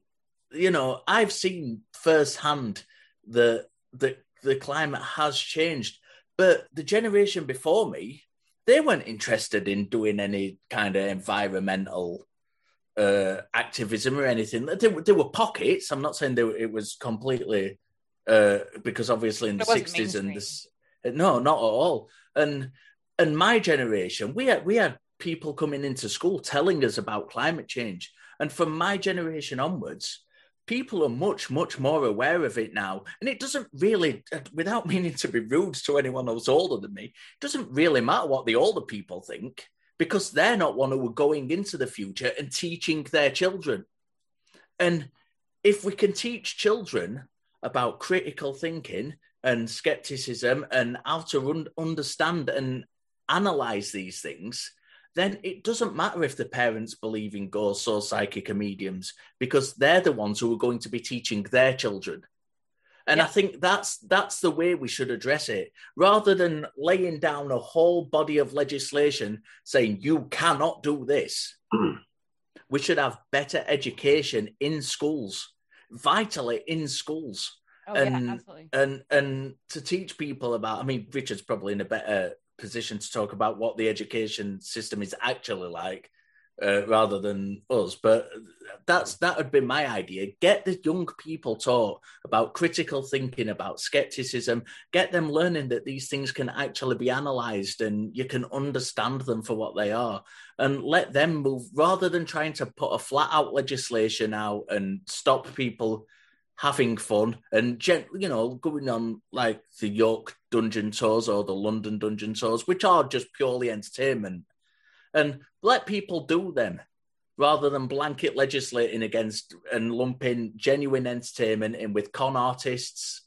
you know, I've seen firsthand the the the climate has changed. But the generation before me, they weren't interested in doing any kind of environmental uh, activism or anything. There, there were pockets. I'm not saying they, it was completely uh, because obviously in the sixties and this, no, not at all. And and my generation, we had we had people coming into school telling us about climate change, and from my generation onwards, people are much, much more aware of it now. And it doesn't really, without meaning to be rude to anyone who's older than me, it doesn't really matter what the older people think because they're not one who are going into the future and teaching their children. And if we can teach children about critical thinking and skepticism and how to un- understand and analyze these things, then it doesn't matter if the parents believe in ghosts or psychic or mediums because they're the ones who are going to be teaching their children. And yeah. I think that's that's the way we should address it, rather than laying down a whole body of legislation saying you cannot do this. Hmm. we should have better education in schools, vitally in schools. Oh, and, yeah. And and to teach people about, I mean, Richard's probably in a better position to talk about what the education system is actually like. uh, rather than us. But that's that would be my idea. Get the young people taught about critical thinking, about skepticism. Get them learning that these things can actually be analysed and you can understand them for what they are, and let them move rather than trying to put a flat out legislation out and stop people having fun and you know going on like the York dungeon tours or the London dungeon tours, which are just purely entertainment and let people do them rather than blanket legislating against and lumping genuine entertainment in with con artists.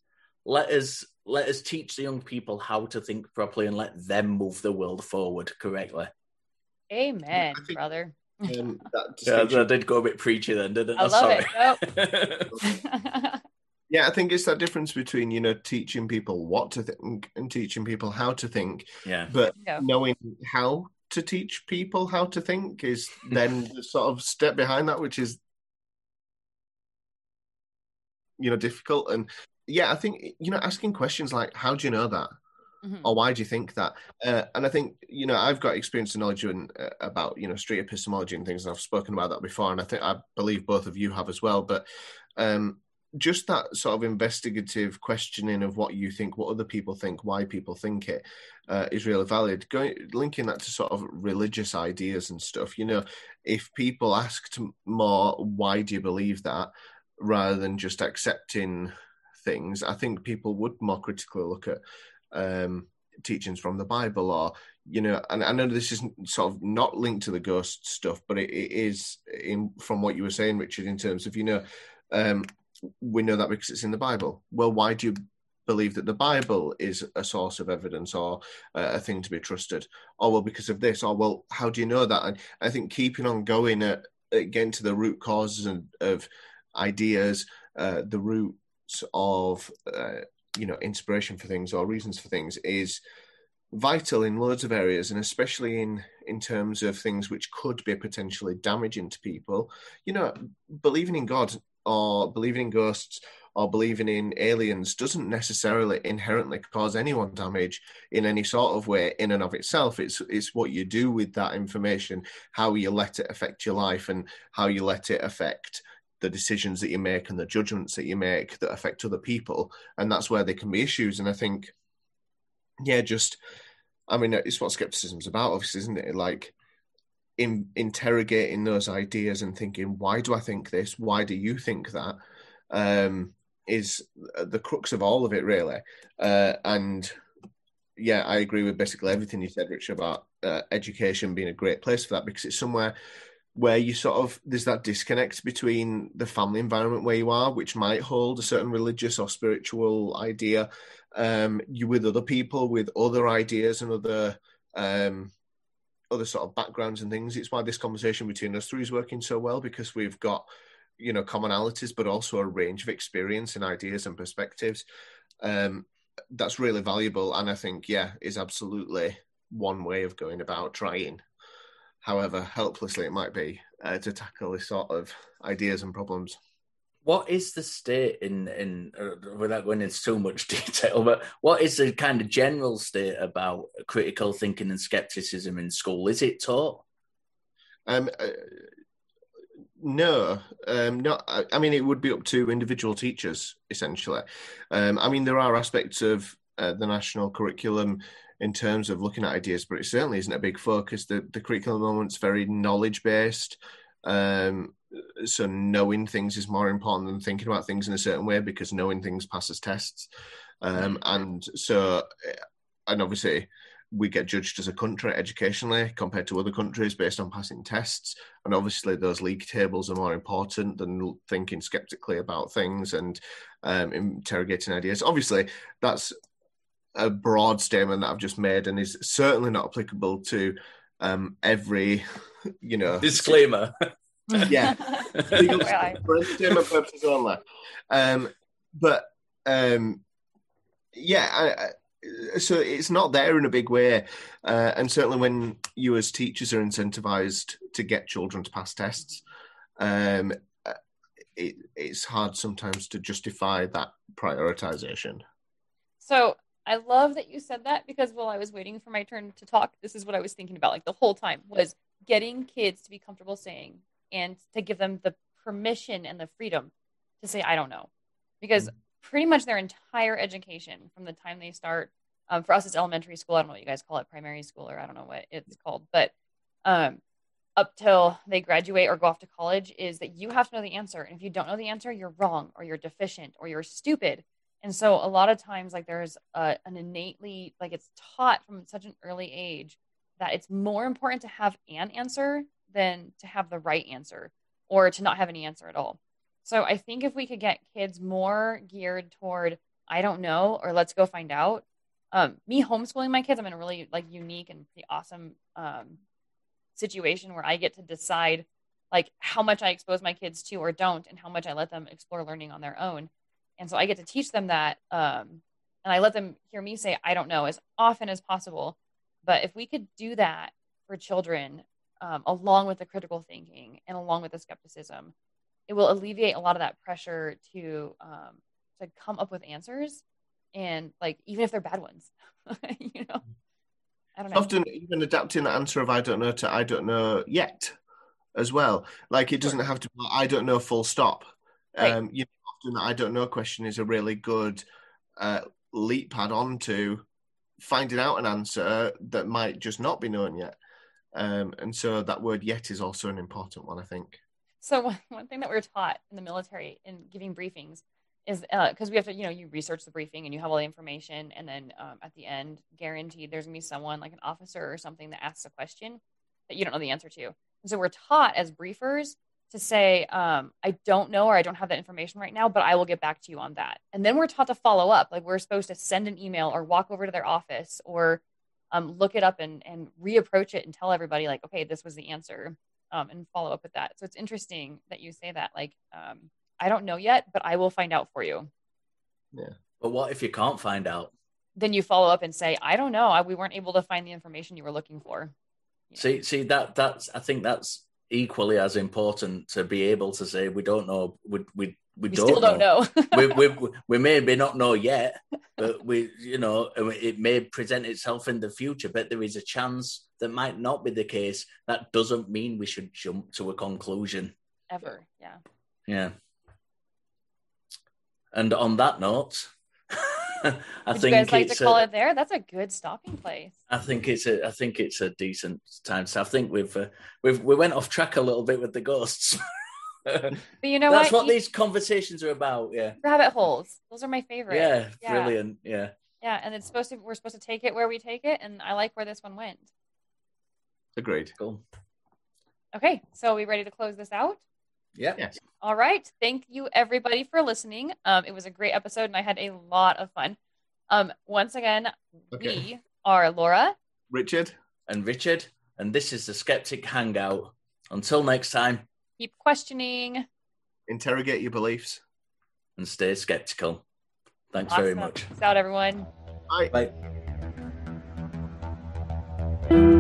Let us let us teach the young people how to think properly and let them move the world forward correctly. Amen, think, brother. Um, yeah, I did go a bit preachy then, didn't I? I love Sorry. it. Nope. yeah, I think it's that difference between you know teaching people what to think and teaching people how to think. Yeah, but yeah. knowing how to teach people how to think is then the sort of step behind that, which is you know difficult. And yeah, I think you know asking questions like how do you know that, mm-hmm. or why do you think that? Uh, and I think you know I've got experience and knowledge in, uh, about you know street epistemology and things, and I've spoken about that before, and I think I believe both of you have as well. But um, just that sort of investigative questioning of what you think, what other people think, why people think it, uh, is really valid. Going linking that to sort of religious ideas and stuff. You know, if people asked more, why do you believe that, rather than just accepting things, I think people would more critically look at um, teachings from the Bible or you know, and I know this is sort of not linked to the ghost stuff, but it, it is in from what you were saying, Richard, in terms of you know. Um, we know that because it's in the Bible. Well, why do you believe that the Bible is a source of evidence or uh, a thing to be trusted? Or well, because of this. Or well, how do you know that? And I think keeping on going at, getting to the root causes and, of ideas, uh, the roots of uh, you know inspiration for things or reasons for things is vital in loads of areas and especially in in terms of things which could be potentially damaging to people. You know believing in god or believing in ghosts or believing in aliens doesn't necessarily inherently cause anyone damage in any sort of way in and of itself. It's it's what you do with that information how you let it affect your life and how you let it affect the decisions that you make and the judgments that you make that affect other people and that's where there can be issues and i think yeah just i mean it's what skepticism's about obviously isn't it like in interrogating those ideas and thinking, why do I think this? Why do you think that? Um, is the crux of all of it, really. Uh, and yeah, I agree with basically everything you said, Rich, about uh, education being a great place for that because it's somewhere where you sort of there's that disconnect between the family environment where you are, which might hold a certain religious or spiritual idea, um, you with other people with other ideas and other um, other sort of backgrounds and things. It's why this conversation between us three is working so well because we've got you know commonalities, but also a range of experience and ideas and perspectives. Um, that's really valuable, and I think yeah, is absolutely one way of going about trying, however helplessly it might be, uh, to tackle this sort of ideas and problems. What is the state in in uh, without going into too much detail but what is the kind of general state about critical thinking and skepticism in school? Is it taught? Um uh, no um not I, I, mean it would be up to individual teachers essentially. Um i mean there are aspects of uh, the national curriculum in terms of looking at ideas but it certainly isn't a big focus. The the curriculum moment's very knowledge based um so knowing things is more important than thinking about things in a certain way because knowing things passes tests. Um, mm. and so and obviously we get judged as a country educationally compared to other countries based on passing tests. And obviously those league tables are more important than thinking skeptically about things and um, interrogating ideas. Obviously that's a broad statement that i've just made and is certainly not applicable to um, every you know. Disclaimer. Yeah, for entertainment purposes only. Um, but um, yeah, I, I, so it's not there in a big way, uh, and certainly when you as teachers are incentivized to get children to pass tests, um, uh, it, it's hard sometimes to justify that prioritization. So I love that you said that because while I was waiting for my turn to talk, this is what I was thinking about like the whole time was getting kids to be comfortable saying and to give them the permission and the freedom to say I don't know, because mm-hmm. pretty much their entire education from the time they start. Um, for us, it's elementary school. I don't know what you guys call it, primary school, or I don't know what it's called, but um, up till they graduate or go off to college is that you have to know the answer. And if you don't know the answer, you're wrong or you're deficient or you're stupid. And so a lot of times, like there's a, an innately, like it's taught from such an early age that it's more important to have an answer than to have the right answer or to not have any answer at all. So I think if we could get kids more geared toward, I don't know, or let's go find out. Um, me homeschooling my kids, I'm in a really like unique and pretty awesome um, situation where I get to decide like how much I expose my kids to or don't, and how much I let them explore learning on their own. And so I get to teach them that, um, and I let them hear me say I don't know as often as possible. But if we could do that for children, um, along with the critical thinking and along with the skepticism, it will alleviate a lot of that pressure to um, to come up with answers, and like even if they're bad ones, you know. I don't know. Often even adapting the answer of I don't know to I don't know yet as well. Like it doesn't have to be I don't know full stop. Right. Um, you often I don't know question is a really good uh, leap pad onto finding out an answer that might just not be known yet. Um, and so that word yet is also an important one, I think. So one, thing that we're taught in the military in giving briefings is because uh, we have to, you know, you research the briefing and you have all the information, and then um, at the end, guaranteed, there's gonna be someone like an officer or something that asks a question that you don't know the answer to. And so we're taught as briefers to say, um, I don't know or I don't have that information right now, but I will get back to you on that. And then we're taught to follow up. Like we're supposed to send an email or walk over to their office or um, look it up and, and reapproach it and tell everybody, like, okay, this was the answer um, and follow up with that. So it's interesting that you say that. Like, um, I don't know yet, but I will find out for you. Yeah. But what if you can't find out? Then you follow up and say, I don't know. I, we weren't able to find the information you were looking for. You know? See, see that that's I think that's equally as important to be able to say we don't know. We we we, we don't still don't know. know. we, we we may not know yet, but we you know it may present itself in the future. But there is a chance that might not be the case. That doesn't mean we should jump to a conclusion ever. Yeah. Yeah. And on that note, I Would think you guys like to call a, it there. That's a good stopping place. I think it's a. I think it's a decent time. So I think we've uh, we've we went off track a little bit with the ghosts. but you know That's what? what these conversations are about. Yeah. Rabbit holes. Those are my favorite. Yeah, yeah. Brilliant. Yeah. Yeah, and it's supposed to. We're supposed to take it where we take it, and I like where this one went. Agreed. Cool. Okay, so are we ready to close this out? Yeah. Yes. All right. Thank you, everybody, for listening. Um, it was a great episode, and I had a lot of fun. Um, once again, okay. we are Laura, Richard, and Richard, and this is the Skeptic Hangout. Until next time, keep questioning, interrogate your beliefs, and stay skeptical. Thanks awesome. very much. Peace out, everyone. Bye. Bye.